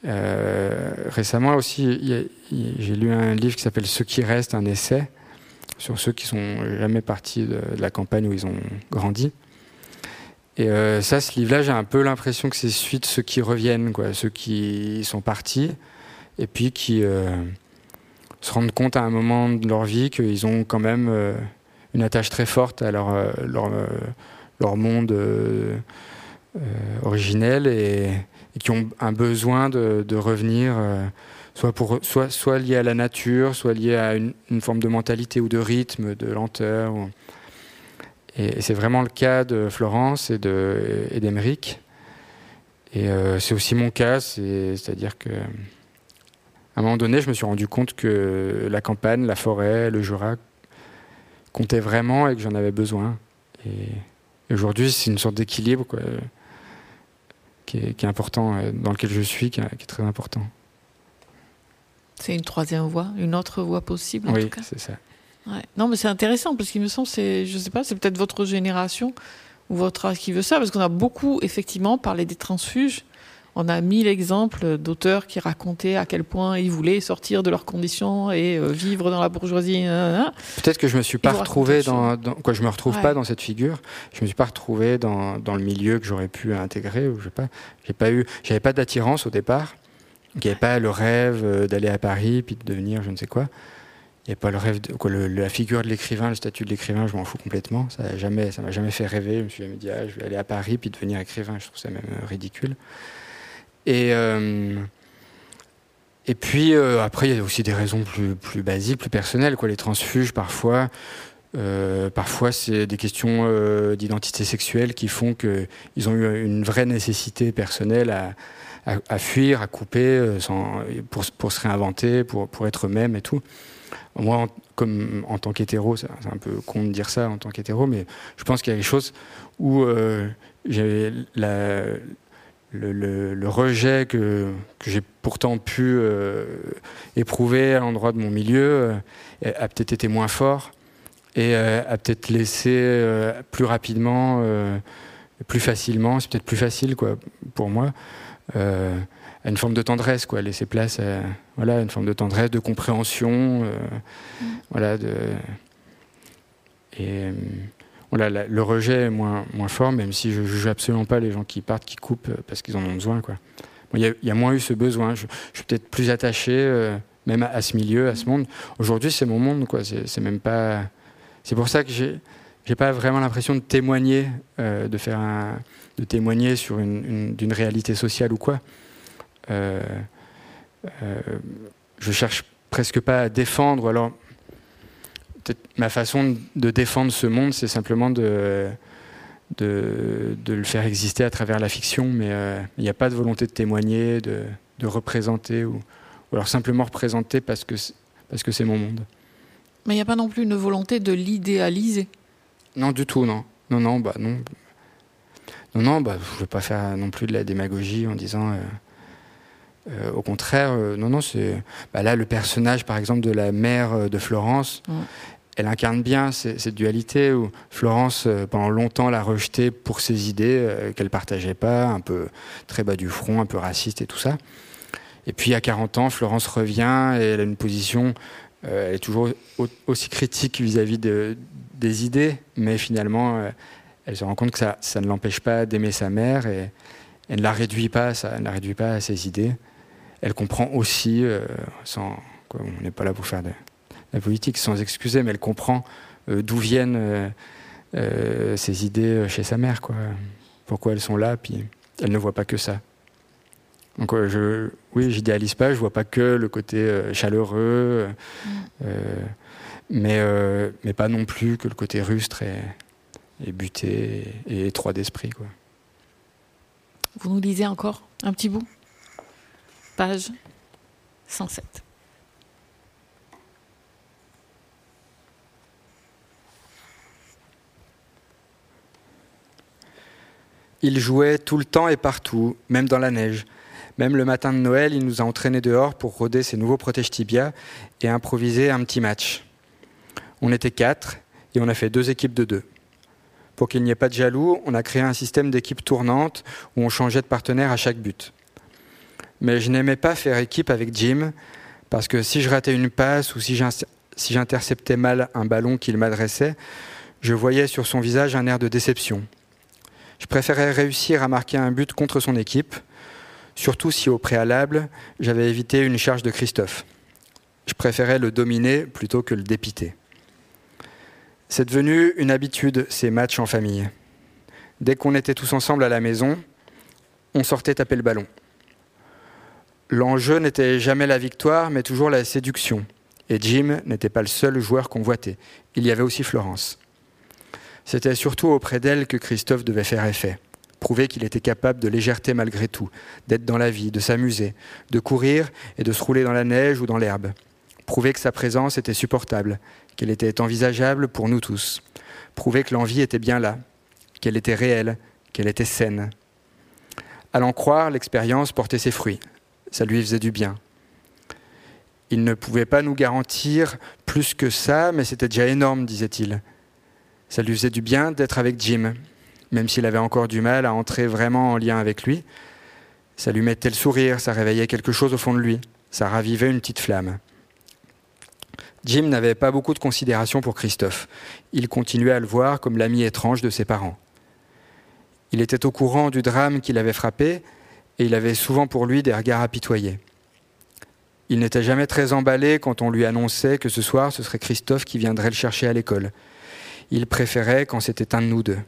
récemment aussi, j'ai lu un livre qui s'appelle Ceux qui restent, un essai sur ceux qui sont jamais partis de, la campagne où ils ont grandi. Et ça, ce livre-là, j'ai un peu l'impression que c'est suite ceux qui reviennent, quoi, ceux qui sont partis et puis qui euh, se rendent compte à un moment de leur vie qu'ils ont quand même euh, une attache très forte à leur, euh, leur, monde originel et, qui ont un besoin de, de revenir, soit, pour, soit, soit lié à la nature, soit lié à une, forme de mentalité ou de rythme, de lenteur. Et, c'est vraiment le cas de Florence et d'Emeric. Et c'est aussi mon cas, c'est-à-dire que à un moment donné, je me suis rendu compte que la campagne, la forêt, le Jura comptaient vraiment et que j'en avais besoin. Et, aujourd'hui, c'est une sorte d'équilibre qui, est, important, euh, dans lequel je suis, qui est, très important. C'est une troisième voie, une autre voie possible en oui, tout cas. c'est ça. Non, mais c'est intéressant parce qu'il me semble, c'est, je sais pas, c'est peut-être votre génération ou votre âge qui veut ça, parce qu'on a beaucoup effectivement parlé des transfuges on a mille exemples d'auteurs qui racontaient à quel point ils voulaient sortir de leurs conditions et euh, vivre dans la bourgeoisie. Peut-être que je me suis pas retrouvé dans, quoi, je me retrouve pas dans cette figure. Je me suis pas retrouvé dans, le milieu que j'aurais pu intégrer. Ou je pas, j'ai pas eu, j'avais pas d'attirance au départ. Il n'y avait pas le rêve euh, d'aller à Paris puis de devenir je ne sais quoi. Il n'y avait pas le rêve de quoi, la figure de l'écrivain, le statut de l'écrivain, je m'en fous complètement. Ça ne jamais, ça m'a jamais fait rêver. Je me suis jamais dit ah, je vais aller à Paris puis devenir écrivain. Je trouve ça même euh, ridicule. Et, euh, et puis euh, après, il y a aussi des raisons plus, plus basiques, plus personnelles. Quoi. Les transfuges, parfois, euh, parfois c'est des questions d'identité sexuelle qui font qu'ils ont eu une vraie nécessité personnelle à, à, fuir, à couper, pour, pour, se réinventer, pour, pour être eux-mêmes et tout. Moi, en, comme en tant qu'hétéro, c'est un peu con de dire ça en tant qu'hétéro, mais je pense qu'il y a des choses où j'avais le, le, le, rejet que, que j'ai pourtant pu éprouver à l'endroit de mon milieu a peut-être été moins fort et euh, a peut-être laissé euh, plus rapidement, euh, plus facilement, c'est peut-être plus facile quoi, pour moi, à une forme de tendresse, quoi, laisser place à voilà, une forme de tendresse, de compréhension, mm. voilà, de, et voilà, le rejet est moins, moins fort, même si je ne juge absolument pas les gens qui partent, qui coupent parce qu'ils en ont besoin. Il y, a moins eu ce besoin. Je, suis peut-être plus attaché même à, ce milieu, à ce monde. Aujourd'hui, c'est mon monde. Quoi. C'est, même pas. C'est pour ça que j'ai, j'ai pas vraiment l'impression de témoigner, euh, de faire de témoigner sur une, d'une réalité sociale ou quoi. Euh, euh, je cherche presque pas à défendre. Alors, ma façon de défendre ce monde, c'est simplement de, de, de, le faire exister à travers la fiction, mais il n'y a pas de volonté de témoigner, de, de représenter ou, ou alors simplement représenter parce que parce que c'est mon monde. Mais il n'y a pas non plus une volonté de l'idéaliser? Non, du tout, non. Non, non, bah non. Non, non, bah, je ne veux pas faire non plus de la démagogie en disant. Euh, euh, au contraire, euh, non, non, c'est. Bah, là, le personnage, par exemple, de la mère de Florence, elle incarne bien cette dualité où Florence, pendant longtemps, l'a rejetée pour ses idées qu'elle partageait pas, un peu très bas du front, un peu raciste et tout ça. Et puis à 40 ans, Florence revient et elle a une position, euh, elle est toujours aussi critique vis-à-vis de, des idées, mais finalement, euh, elle se rend compte que ça, ne l'empêche pas d'aimer sa mère et elle ne la réduit pas, ça, réduit pas à ses idées. Elle comprend aussi, euh, sans, on n'est pas là pour faire de, la politique, sans excuser, mais elle comprend d'où viennent ces idées chez sa mère, quoi. Pourquoi elles sont là, puis elle ne voit pas que ça. Donc je, oui, j'idéalise pas, je vois pas que le côté euh, chaleureux, mm. euh, mais, euh, mais pas non plus que le côté rustre et, buté et, étroit d'esprit. Quoi. Vous nous lisez encore un petit bout? Page 107. Il jouait tout le temps et partout, même dans la neige. Même le matin de Noël, il nous a entraînés dehors pour roder ses nouveaux protège tibia et improviser un petit match. On était quatre et on a fait deux équipes de deux. Pour qu'il n'y ait pas de jaloux, on a créé un système d'équipes tournantes où on changeait de partenaire à chaque but. Mais je n'aimais pas faire équipe avec Jim parce que si je ratais une passe ou si j'interceptais mal un ballon qu'il m'adressait, je voyais sur son visage un air de déception. Je préférais réussir à marquer un but contre son équipe surtout si au préalable, j'avais évité une charge de Christophe. Je préférais le dominer plutôt que le dépiter. C'est devenu une habitude, ces matchs en famille. Dès qu'on était tous ensemble à la maison, on sortait taper le ballon. L'enjeu n'était jamais la victoire, mais toujours la séduction. Et Jim n'était pas le seul joueur convoité. Il y avait aussi Florence. C'était surtout auprès d'elle que Christophe devait faire effet prouver qu'il était capable de légèreté malgré tout, d'être dans la vie, de s'amuser, de courir et de se rouler dans la neige ou dans l'herbe. Prouver que sa présence était supportable, qu'elle était envisageable pour nous tous. Prouver que l'envie était bien là, qu'elle était réelle, qu'elle était saine. À l'en croire, l'expérience portait ses fruits. Ça lui faisait du bien. Il ne pouvait pas nous garantir plus que ça, mais c'était déjà énorme, disait-il. Ça lui faisait du bien d'être avec Jim, même s'il avait encore du mal à entrer vraiment en lien avec lui. Ça lui mettait le sourire, ça réveillait quelque chose au fond de lui, ça ravivait une petite flamme. Jim n'avait pas beaucoup de considération pour Christophe. Il continuait à le voir comme l'ami étrange de ses parents. Il était au courant du drame qui l'avait frappé et il avait souvent pour lui des regards apitoyés. Il n'était jamais très emballé quand on lui annonçait que ce soir ce serait Christophe qui viendrait le chercher à l'école. Il préférait quand c'était un de nous deux.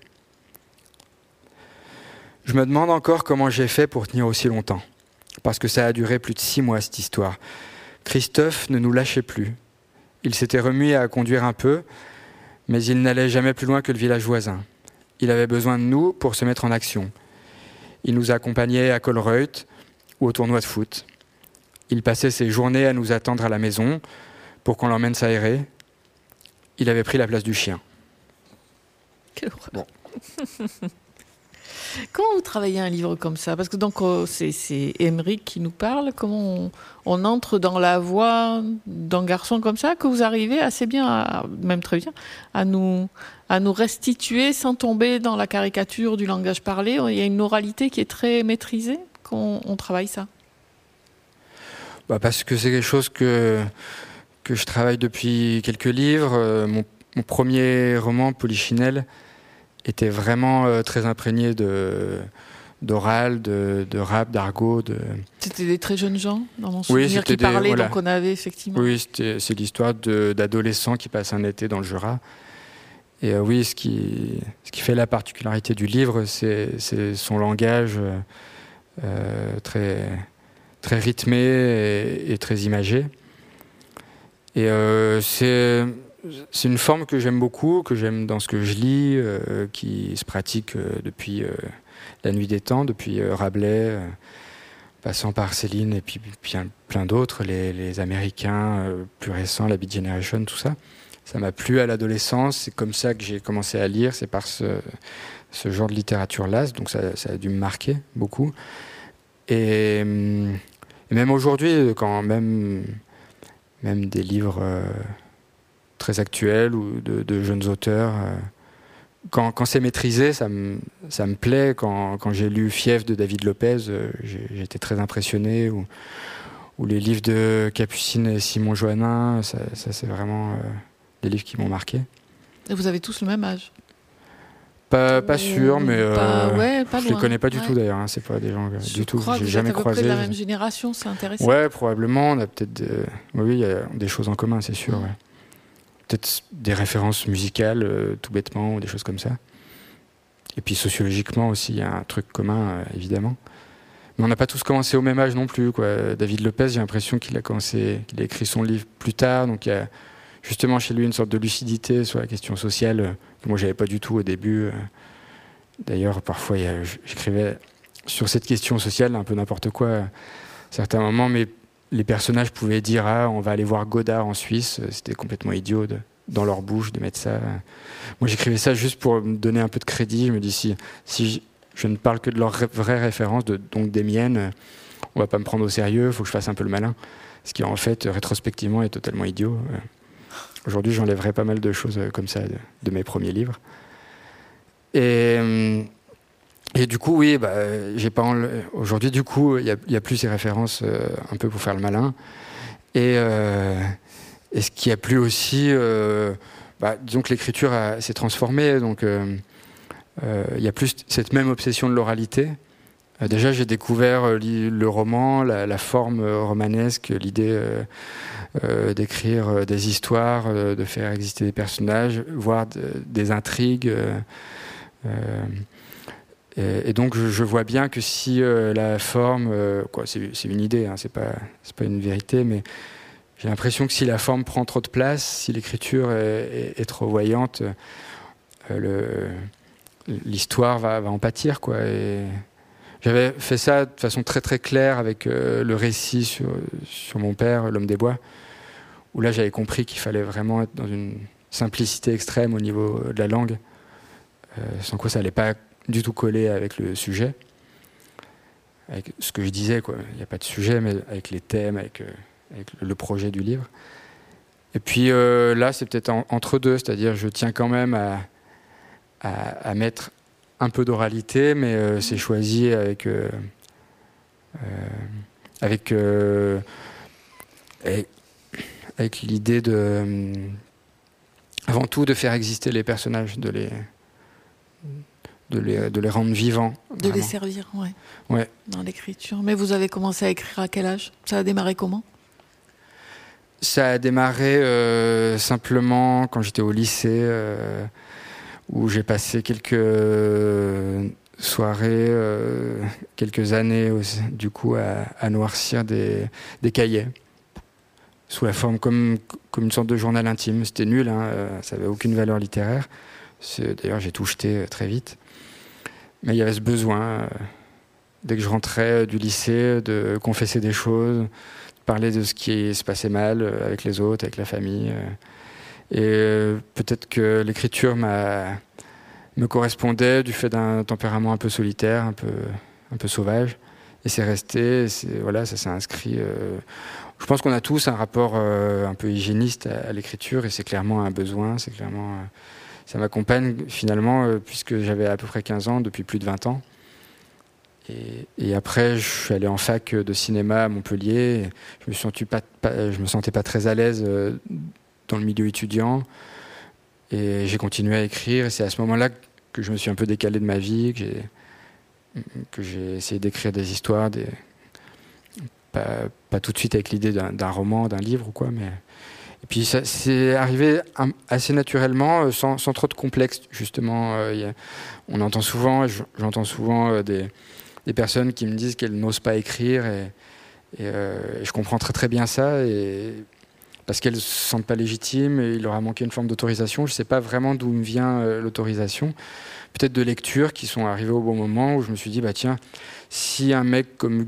Je me demande encore comment j'ai fait pour tenir aussi longtemps. Parce que ça a duré plus de six mois, cette histoire. Christophe ne nous lâchait plus. Il s'était remis à conduire un peu, mais il n'allait jamais plus loin que le village voisin. Il avait besoin de nous pour se mettre en action. Il nous accompagnait à Colreuth, ou au tournoi de foot. Il passait ses journées à nous attendre à la maison pour qu'on l'emmène s'aérer. Il avait pris la place du chien. Quelle horreur. Comment vous travaillez un livre comme ça? Parce que donc euh, c'est Émeric qui nous parle. Comment on, entre dans la voix d'un garçon comme ça que vous arrivez assez bien, même très bien, à nous à nous restituer sans tomber dans la caricature du langage parlé? Il y a une oralité qui est très maîtrisée? Quand on travaille ça? Bah Parce que c'est quelque chose que, que je travaille depuis quelques livres. Euh, mon, premier roman, Polichinelle, était vraiment euh, très imprégné de d'oral, de, de, rap, d'argot. De... C'était des très jeunes gens, dans mon souvenir, qui parlaient, donc on avait effectivement... Oui, c'est l'histoire d'adolescents qui passent un été dans le Jura. Et euh, oui, ce qui, ce qui fait la particularité du livre, c'est son langage très très rythmé et, très imagé. Et euh, c'est c'est une forme que j'aime beaucoup, que j'aime dans ce que je lis, euh, qui se pratique euh, depuis la nuit des temps, depuis Rabelais, passant par Céline et puis, plein d'autres, les, Américains plus récents, la Beat Generation, tout ça. Ça m'a plu à l'adolescence, c'est comme ça que j'ai commencé à lire, c'est par ce, genre de littérature-là, donc ça, a dû me marquer beaucoup. Et, hum, et même aujourd'hui, quand même, même des livres euh, très actuels ou de, jeunes auteurs, euh, quand, quand c'est maîtrisé, ça me, ça me plaît. Quand, quand j'ai lu Fief de David Lopez, euh, j'ai été très impressionné. Ou, ou, les livres de Capucine et Simon Joannin, ça, ça c'est vraiment des livres qui m'ont marqué. Et vous avez tous le même âge? Pas, pas sûr, mais euh, je les connais pas du tout d'ailleurs. Hein, c'est pas des gens euh, du tout. J'ai jamais croisé. de la même génération, c'est intéressant. Ouais, probablement. On a peut-être, oui, il y a des choses en commun, c'est sûr. Ouais. Peut-être des références musicales, euh, tout bêtement, ou des choses comme ça. Et puis sociologiquement aussi, il y a un truc commun, évidemment. Mais on n'a pas tous commencé au même âge non plus. David Lopez, j'ai l'impression qu'il a commencé, qu'il a écrit son livre plus tard, donc il y a justement chez lui une sorte de lucidité sur la question sociale euh, que moi j'avais pas du tout au début. Euh. D'ailleurs, parfois j'écrivais sur cette question sociale un peu n'importe quoi à certains moments, mais les personnages pouvaient dire ah on va aller voir Godard en Suisse. C'était complètement idiot dans leur bouche de mettre ça. Moi j'écrivais ça juste pour me donner un peu de crédit. Je me dis si je, ne parle que de leurs vraies références, donc des miennes, on va pas me prendre au sérieux. Faut que je fasse un peu le malin, ce qui en fait rétrospectivement est totalement idiot. Aujourd'hui, j'enlèverai pas mal de choses euh, comme ça de, mes premiers livres. Et, euh, et du coup, oui, bah, j'ai pas aujourd'hui, du coup, il n'y a, plus ces références euh, un peu pour faire le malin. Et, et ce qui a plu aussi, bah, disons que l'écriture s'est transformée, donc il y a plus cette même obsession de l'oralité. déjà, j'ai découvert le roman, la, forme romanesque, l'idée euh, d'écrire euh, des histoires, euh, de faire exister des personnages, voire des intrigues. Et, donc je, vois bien que si la forme, quoi, c'est une idée, hein, c'est pas pas une vérité, mais j'ai l'impression que si la forme prend trop de place, si l'écriture est, trop voyante, l'histoire va, en pâtir, j'avais fait ça de façon très très claire avec le récit sur, sur mon père, l'homme des bois où là j'avais compris qu'il fallait vraiment être dans une simplicité extrême au niveau de la langue, euh, sans quoi ça n'allait pas du tout coller avec le sujet, avec ce que je disais, quoi. Il n'y a pas de sujet, mais avec les thèmes, avec, euh, le projet du livre. Et puis euh, là, c'est peut-être entre deux, c'est-à-dire je tiens quand même à, mettre un peu d'oralité, mais c'est choisi avec avec, avec l'idée de, euh, avant tout, de faire exister les personnages, de les, de les, de les rendre vivants. De les servir, ouais. ouais. Dans l'écriture. Mais vous avez commencé à écrire à quel âge? Ça a démarré comment? Ça a démarré euh, simplement quand j'étais au lycée, euh, où j'ai passé quelques soirées, quelques années, du coup, à, à noircir des, des cahiers sous la forme comme, comme une sorte de journal intime. C'était nul, hein, euh, ça n'avait aucune valeur littéraire. D'ailleurs, j'ai tout jeté euh, très vite. Mais il y avait ce besoin dès que je rentrais du lycée, de confesser des choses, parler de ce qui se passait mal avec les autres, avec la famille. Et peut-être que l'écriture me correspondait du fait d'un tempérament un peu solitaire, un peu, un peu sauvage. Et c'est resté, voilà, ça s'est inscrit. Euh, je pense qu'on a tous un rapport euh, un peu hygiéniste à, l'écriture et c'est clairement un besoin, c'est clairement. Euh, ça m'accompagne finalement, puisque j'avais à peu près 15 ans, depuis plus de 20 ans. Et, après, je suis allé en fac de cinéma à Montpellier. Je me, pas, me sentais pas très à l'aise dans le milieu étudiant. Et j'ai continué à écrire. C'est à ce moment-là que je me suis un peu décalé de ma vie, que j'ai essayé d'écrire des histoires. Pas, pas, tout de suite avec l'idée d'un roman, d'un livre ou quoi, mais et puis ça c'est arrivé assez naturellement, euh, sans, sans, trop de complexe justement. Euh, on entend souvent, j'entends souvent euh, des, personnes qui me disent qu'elles n'osent pas écrire et, je comprends très très bien ça parce qu'elles se sentent pas légitimes et il leur a manqué une forme d'autorisation. Je sais pas vraiment d'où me vient l'autorisation peut-être de lectures qui sont arrivées au bon moment où je me suis dit, bah tiens, si un mec comme,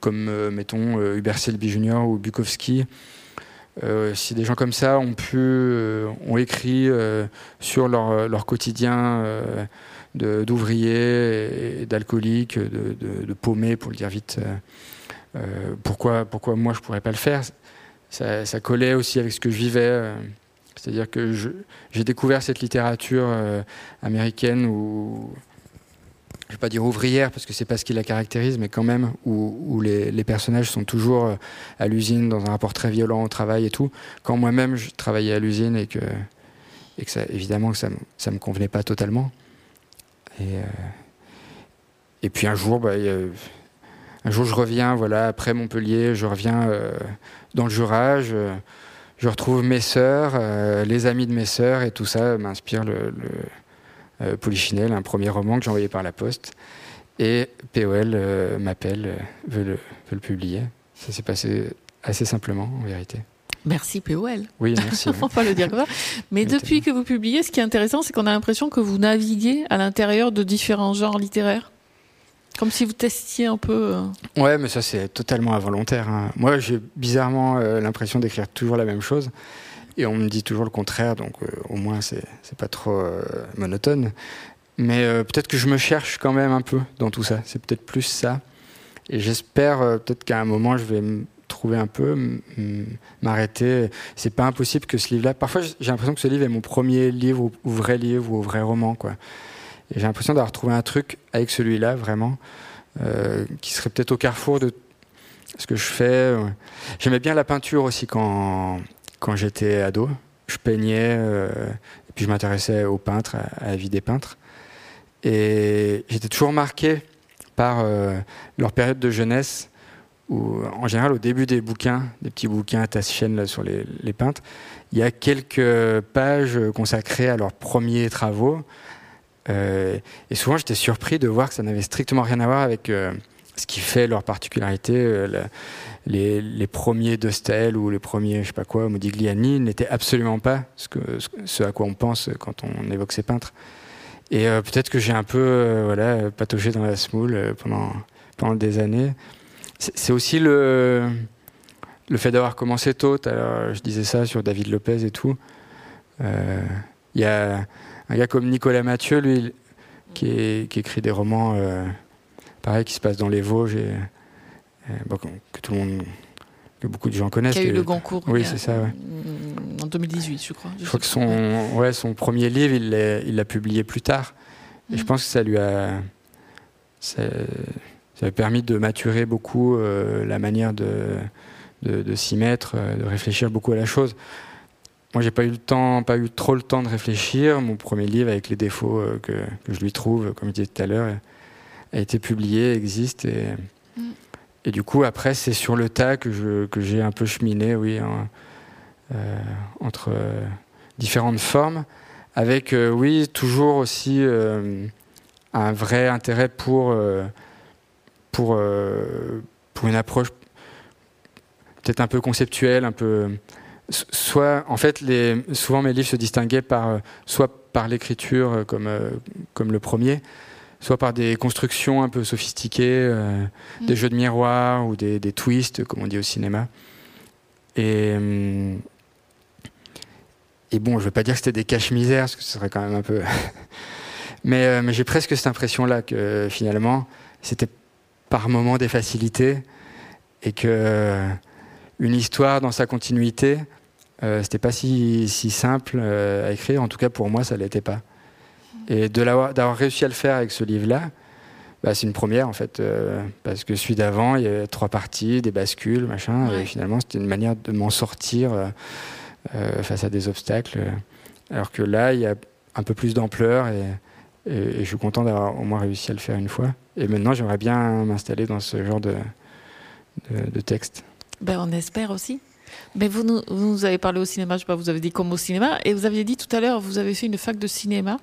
comme mettons, Hubert Selby Jr. ou Bukowski, euh, si des gens comme ça ont pu, ont écrit sur leur, leur quotidien d'ouvriers et d'alcooliques, de, de, paumés, pour le dire vite, pourquoi, pourquoi moi je pourrais pas le faire? Ça, ça, collait aussi avec ce que je vivais. C'est-à-dire que j'ai découvert cette littérature euh, américaine où, je ne vais pas dire ouvrière parce que c'est pas ce qui la caractérise, mais quand même où, les, personnages sont toujours euh, à l'usine dans un rapport très violent au travail et tout. Quand moi-même je travaillais à l'usine et que, et que ça, évidemment que ça, ne me convenait pas totalement. Et, euh, puis un jour, bah, un jour je reviens, voilà, après Montpellier, je reviens dans le Jura je retrouve mes sœurs, euh, les amis de mes sœurs, et tout ça m'inspire le, euh, Polichinelle, un premier roman que j'ai envoyé par la poste. Et POL euh, m'appelle, veut le, veut le publier. Ça s'est passé assez simplement, en vérité. Merci POL. Oui, merci. On va le dire comme ça. Mais depuis que vous publiez, ce qui est intéressant, c'est qu'on a l'impression que vous naviguez à l'intérieur de différents genres littéraires. Comme si vous testiez un peu. Euh. Ouais, mais ça c'est totalement involontaire. Hein. Moi, j'ai bizarrement euh, l'impression d'écrire toujours la même chose, et on me dit toujours le contraire, donc euh, au moins c'est pas trop monotone. Mais peut-être que je me cherche quand même un peu dans tout ça. C'est peut-être plus ça. Et j'espère peut-être qu'à un moment je vais me trouver un peu, m'arrêter. C'est pas impossible que ce livre-là. Parfois, j'ai l'impression que ce livre est mon premier livre ou vrai livre ou vrai roman, quoi j'ai l'impression d'avoir trouvé un truc avec celui-là, vraiment, euh, qui serait peut-être au carrefour de ce que je fais. J'aimais bien la peinture aussi quand, quand j'étais ado. Je peignais, euh, et puis je m'intéressais aux peintres, à, la vie des peintres. Et j'étais toujours marqué par euh, leur période de jeunesse, où en général au début des bouquins, des petits bouquins à chaîne là, sur les, les peintres, il y a quelques pages consacrées à leurs premiers travaux, euh, et souvent, j'étais surpris de voir que ça n'avait strictement rien à voir avec ce qui fait leur particularité. Les, premiers Dostel ou les premiers, je sais pas quoi, Modigliani, n'étaient absolument pas ce, à quoi on pense quand on évoque ces peintres. Et peut-être que j'ai un peu voilà, patauché dans la smoule pendant, pendant des années. C'est aussi le, le fait d'avoir commencé tôt. Alors, je disais ça sur David Lopez et tout. Il y a un gars comme Nicolas Mathieu, lui, qui, écrit des romans, euh, pareil, qui se passent dans les Vosges, que tout le monde, que beaucoup de gens connaissent. Qui a eu le Goncourt. Oui, c'est ça. Ouais. En 2018, je crois. Je, crois que son, ouais, son premier livre, il l'a publié plus tard. Et je mm. pense que ça lui a, ça, a permis de maturer beaucoup euh, la manière de, de, de s'y mettre, euh, de réfléchir beaucoup à la chose. Moi, j'ai pas eu le temps, pas eu trop le temps de réfléchir. Mon premier livre, avec les défauts euh, que, je lui trouve, comme je disais tout à l'heure, a été publié, existe. Et, mm. Et du coup, après, c'est sur le tas que, je, que j'ai un peu cheminé, oui, euh, entre euh, différentes formes, avec, oui, toujours aussi un vrai intérêt pour, pour, pour une approche peut-être un peu conceptuelle, un peu soit, en fait, les, souvent mes livres se distinguaient par, soit par l'écriture, euh, comme, euh, comme le premier, soit par des constructions un peu sophistiquées, des mm. jeux de miroir ou des, twists, comme on dit au cinéma. Et, et bon, je ne veux pas dire que c'était des caches-misères, parce que ce serait quand même un peu. mais, mais j'ai presque cette impression-là que finalement, c'était par moments des facilités et que une histoire dans sa continuité, euh, c'était pas si, si simple euh, à écrire. En tout cas, pour moi, ça l'était pas. Et d'avoir réussi à le faire avec ce livre-là, bah, c'est une première en fait, euh, parce que celui d'avant, il y avait trois parties, des bascules, machin, et finalement, c'était une manière de m'en sortir euh, face à des obstacles. Alors que là, il y a un peu plus d'ampleur et, et, je suis content d'avoir au moins réussi à le faire une fois. Et maintenant, j'aimerais bien m'installer dans ce genre de, de, texte. Ben, on espère aussi. Mais vous nous, vous avez parlé au cinéma, je sais pas, vous avez dit comme au cinéma, et vous aviez dit tout à l'heure, vous avez fait une fac de cinéma,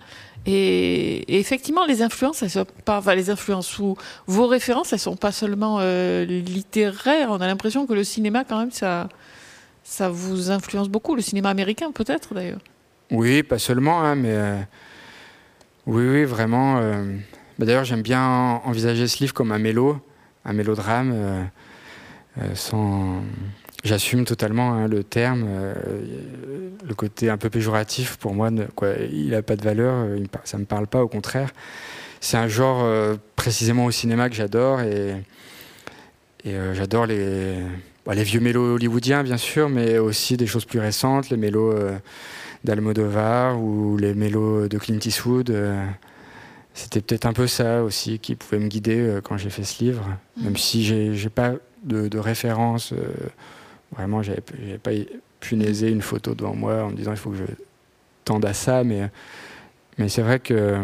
et, effectivement, les influences, elles sont pas, les influences ou vos références, elles sont pas seulement euh, littéraires. On a l'impression que le cinéma, quand même, ça, ça vous influence beaucoup. Le cinéma américain, peut-être d'ailleurs. Oui, pas seulement, hein, mais euh, oui, oui, vraiment. Euh, bah, d'ailleurs, j'aime bien envisager ce livre comme un un mélodrame, sans. J'assume totalement hein, le terme, le côté un peu péjoratif pour moi, quoi, il n'a pas de valeur, ça ne me parle pas, au contraire. C'est un genre précisément au cinéma que j'adore et, et j'adore les, bah, les vieux mélos hollywoodiens bien sûr, mais aussi des choses plus récentes, les mélos d'Almodovar ou les mélos de Clint Eastwood. Euh, c'était peut-être un peu ça aussi qui pouvait me guider euh, quand j'ai fait ce livre, même si j'ai pas de, de référence. Euh, vraiment, j'avais pas punaiser une photo devant moi en me disant il faut que je tende à ça, mais, c'est vrai que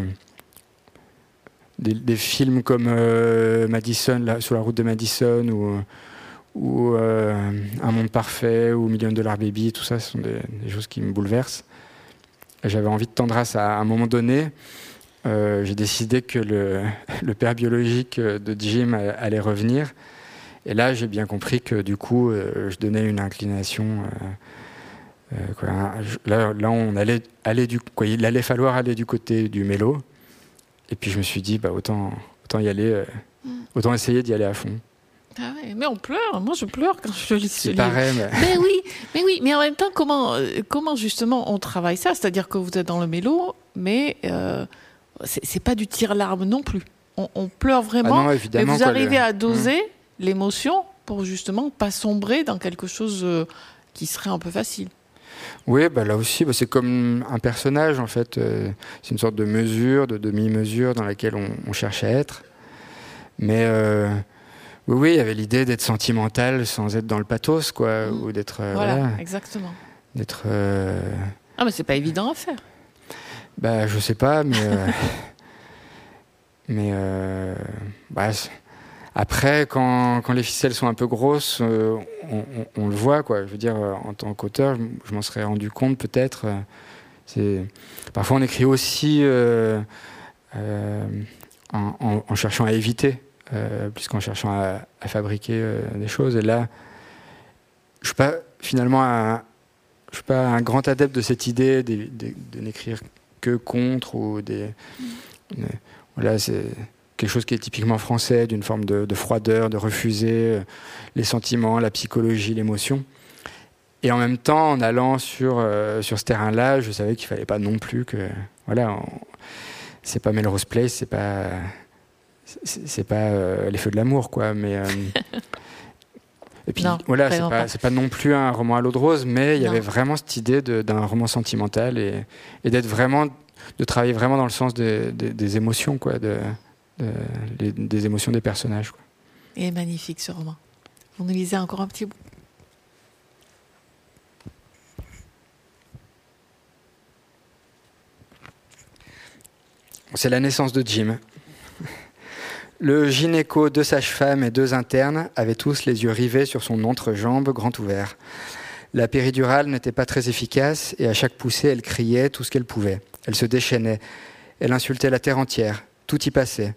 des, films comme Madison, là, sur la route de Madison, ou, ou Un monde parfait, ou Million Dollar Baby, tout ça, ce sont des, choses qui me bouleversent. J'avais envie de tendresse à, un moment donné. Euh, j'ai décidé que le, le, père biologique de Jim allait revenir. Et là, j'ai bien compris que du coup, euh, je donnais une inclination. Euh, quoi, là, là, on allait, aller du, quoi, il allait falloir aller du côté du mélo. Et puis je me suis dit, bah, autant, autant y aller, mm. autant essayer d'y aller à fond. Ah mais on pleure. Moi, je pleure quand je lis ce livre. Pareil, mais... oui, mais oui. Mais en même temps, comment, euh, comment justement on travaille ça? C'est-à-dire que vous êtes dans le mélo, mais euh, c'est pas du tir-larme non plus. On, pleure vraiment. Ah mais vous arrivez à doser mmh. L'émotion pour justement pas sombrer dans quelque chose euh, qui serait un peu facile. Oui, bah là aussi, bah c'est comme un personnage en fait. Euh, c'est une sorte de mesure, de demi-mesure dans laquelle on, on, cherche à être. Mais oui, oui, il y avait l'idée d'être sentimental sans être dans le pathos, quoi, mm. ou d'être. Euh, voilà, exactement. D'être. Euh, ah, mais c'est pas évident à faire. Bah, je sais pas, mais. Euh, mais. Bah, après, quand, quand, les ficelles sont un peu grosses, on, le voit, quoi. Je veux dire, en tant qu'auteur, je, m'en serais rendu compte, peut-être. c'est Parfois, on écrit aussi en, cherchant à éviter euh, plus qu'en cherchant à, fabriquer euh, des choses. Et là, je suis pas finalement un, je suis pas un grand adepte de cette idée de, n'écrire que contre ou des. voilà, c'est quelque chose qui est typiquement français, d'une forme de, froideur, de refuser euh, les sentiments, la psychologie, l'émotion. Et en même temps, en allant sur, sur ce terrain-là, je savais qu'il fallait pas non plus que. Voilà, c'est pas Melrose Place, c'est pas c'est pas euh, les feux de l'amour, quoi. Mais euh, et puis voilà, c'est pas, pas, non plus un roman à l'eau de rose, mais il y avait vraiment cette idée d'un roman sentimental et, et d'être vraiment, de travailler vraiment dans le sens des émotions, quoi, de, des émotions des personnages. Quoi. Et magnifique ce roman. Vous nous lisez encore un petit bout. C'est la naissance de Jim. Le gynéco, deux sages-femmes et deux internes avaient tous les yeux rivés sur son entrejambe grand ouvert. La péridurale n'était pas très efficace et à chaque poussée, elle criait tout ce qu'elle pouvait. Elle se déchaînait. Elle insultait la terre entière. Tout y passait.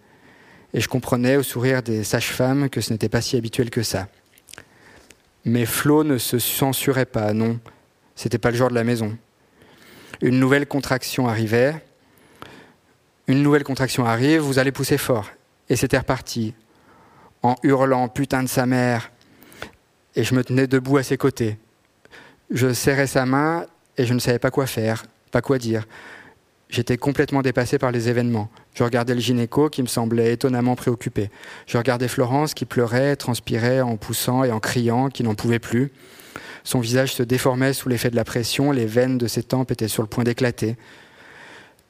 Et je comprenais au sourire des sages-femmes que ce n'était pas si habituel que ça. Mais Flo ne se censurait pas, non. C'était pas le genre de la maison. Une nouvelle contraction arrivait. Une nouvelle contraction arrive, vous allez pousser fort. Et c'était reparti, en hurlant putain de sa mère. Et je me tenais debout à ses côtés. Je serrais sa main et je ne savais pas quoi faire, pas quoi dire. J'étais complètement dépassé par les événements. Je regardais le gynéco qui me semblait étonnamment préoccupé. Je regardais Florence qui pleurait, transpirait en poussant et en criant, qui n'en pouvait plus. Son visage se déformait sous l'effet de la pression, les veines de ses tempes étaient sur le point d'éclater.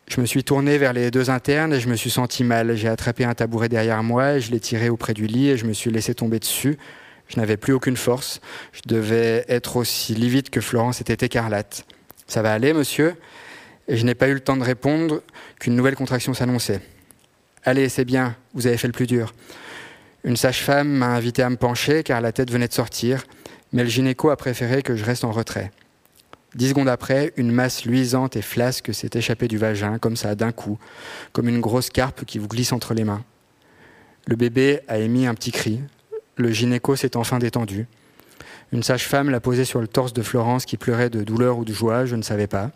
Je me suis tourné vers les deux internes et je me suis senti mal. J'ai attrapé un tabouret derrière moi et je l'ai tiré auprès du lit et je me suis laissé tomber dessus. Je n'avais plus aucune force. Je devais être aussi livide que Florence était écarlate. Ça va aller, monsieur? Et je n'ai pas eu le temps de répondre qu'une nouvelle contraction s'annonçait. Allez, c'est bien, vous avez fait le plus dur. Une sage-femme m'a invité à me pencher car la tête venait de sortir, mais le gynéco a préféré que je reste en retrait. Dix secondes après, une masse luisante et flasque s'est échappée du vagin, comme ça, d'un coup, comme une grosse carpe qui vous glisse entre les mains. Le bébé a émis un petit cri. Le gynéco s'est enfin détendu. Une sage-femme l'a posé sur le torse de Florence qui pleurait de douleur ou de joie, je ne savais pas.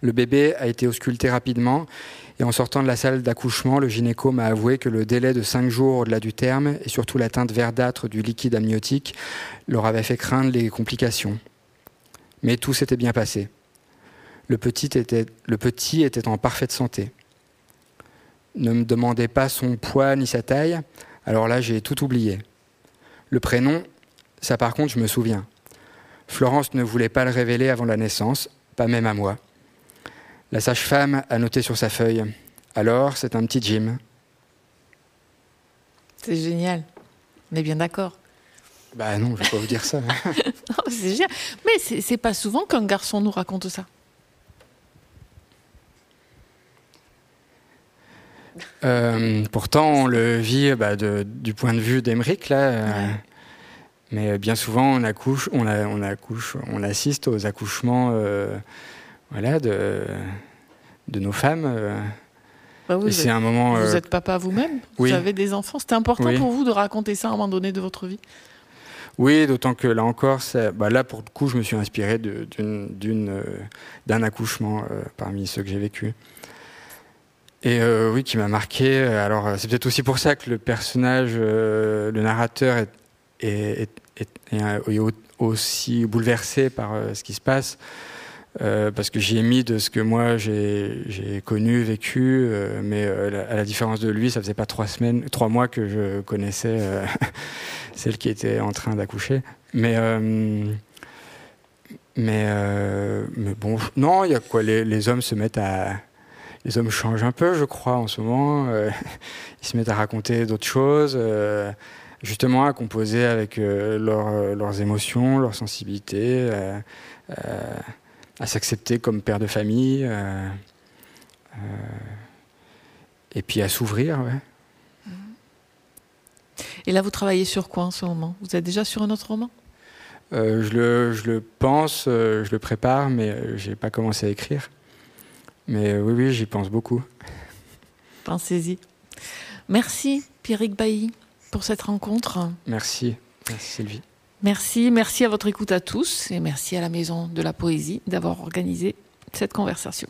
Le bébé a été ausculté rapidement et en sortant de la salle d'accouchement, le gynéco m'a avoué que le délai de cinq jours au-delà du terme et surtout la teinte verdâtre du liquide amniotique leur avait fait craindre les complications. Mais tout s'était bien passé. Le petit, était, le petit était en parfaite santé. Ne me demandez pas son poids ni sa taille, alors là j'ai tout oublié. Le prénom, ça par contre je me souviens. Florence ne voulait pas le révéler avant la naissance, pas même à moi. La sage-femme a noté sur sa feuille. Alors, c'est un petit Jim. C'est génial. On est bien d'accord. Bah non, je vais pas vous dire ça. c'est génial. Mais c'est pas souvent qu'un garçon nous raconte ça. Euh, pourtant, on le vit bah, de, du point de vue d'Emeric, là. Euh, mais bien souvent, on accouche, on, a, on accouche, on assiste aux accouchements, euh, voilà, de, de nos femmes. Euh. Bah oui, c'est un moment. Vous êtes papa vous-même. Vous avez des enfants. C'était important pour vous de raconter ça à un moment donné de votre vie. Oui, d'autant que là encore, bah là pour le coup, je me suis inspiré d'un accouchement parmi ceux que j'ai vécu. Et oui, qui m'a marqué. Alors, c'est peut-être aussi pour ça que le personnage, le narrateur, est, est, aussi bouleversé par euh, ce qui se passe. Euh, parce que j'ai mis de ce que moi j'ai connu, vécu, euh, mais à la différence de lui, ça faisait pas trois semaines, trois mois que je connaissais celle qui était en train d'accoucher. Mais mais, bon, non, il y a quoi les, les, hommes se mettent les hommes changent un peu, je crois, en ce moment. ils se mettent à raconter d'autres choses justement à composer avec euh, euh, leurs émotions, leur sensibilité, euh, à s'accepter comme père de famille, et puis à s'ouvrir. Et là, vous travaillez sur quoi en ce moment? Vous êtes déjà sur un autre roman? Je, le, je, le, pense, je le prépare, mais je n'ai pas commencé à écrire. Mais oui, oui, j'y pense beaucoup. Pensez-y. Merci, Pierrick Bailly pour cette rencontre. Merci. Merci Sylvie. Merci, merci à votre écoute à tous et merci à la Maison de la Poésie d'avoir organisé cette conversation.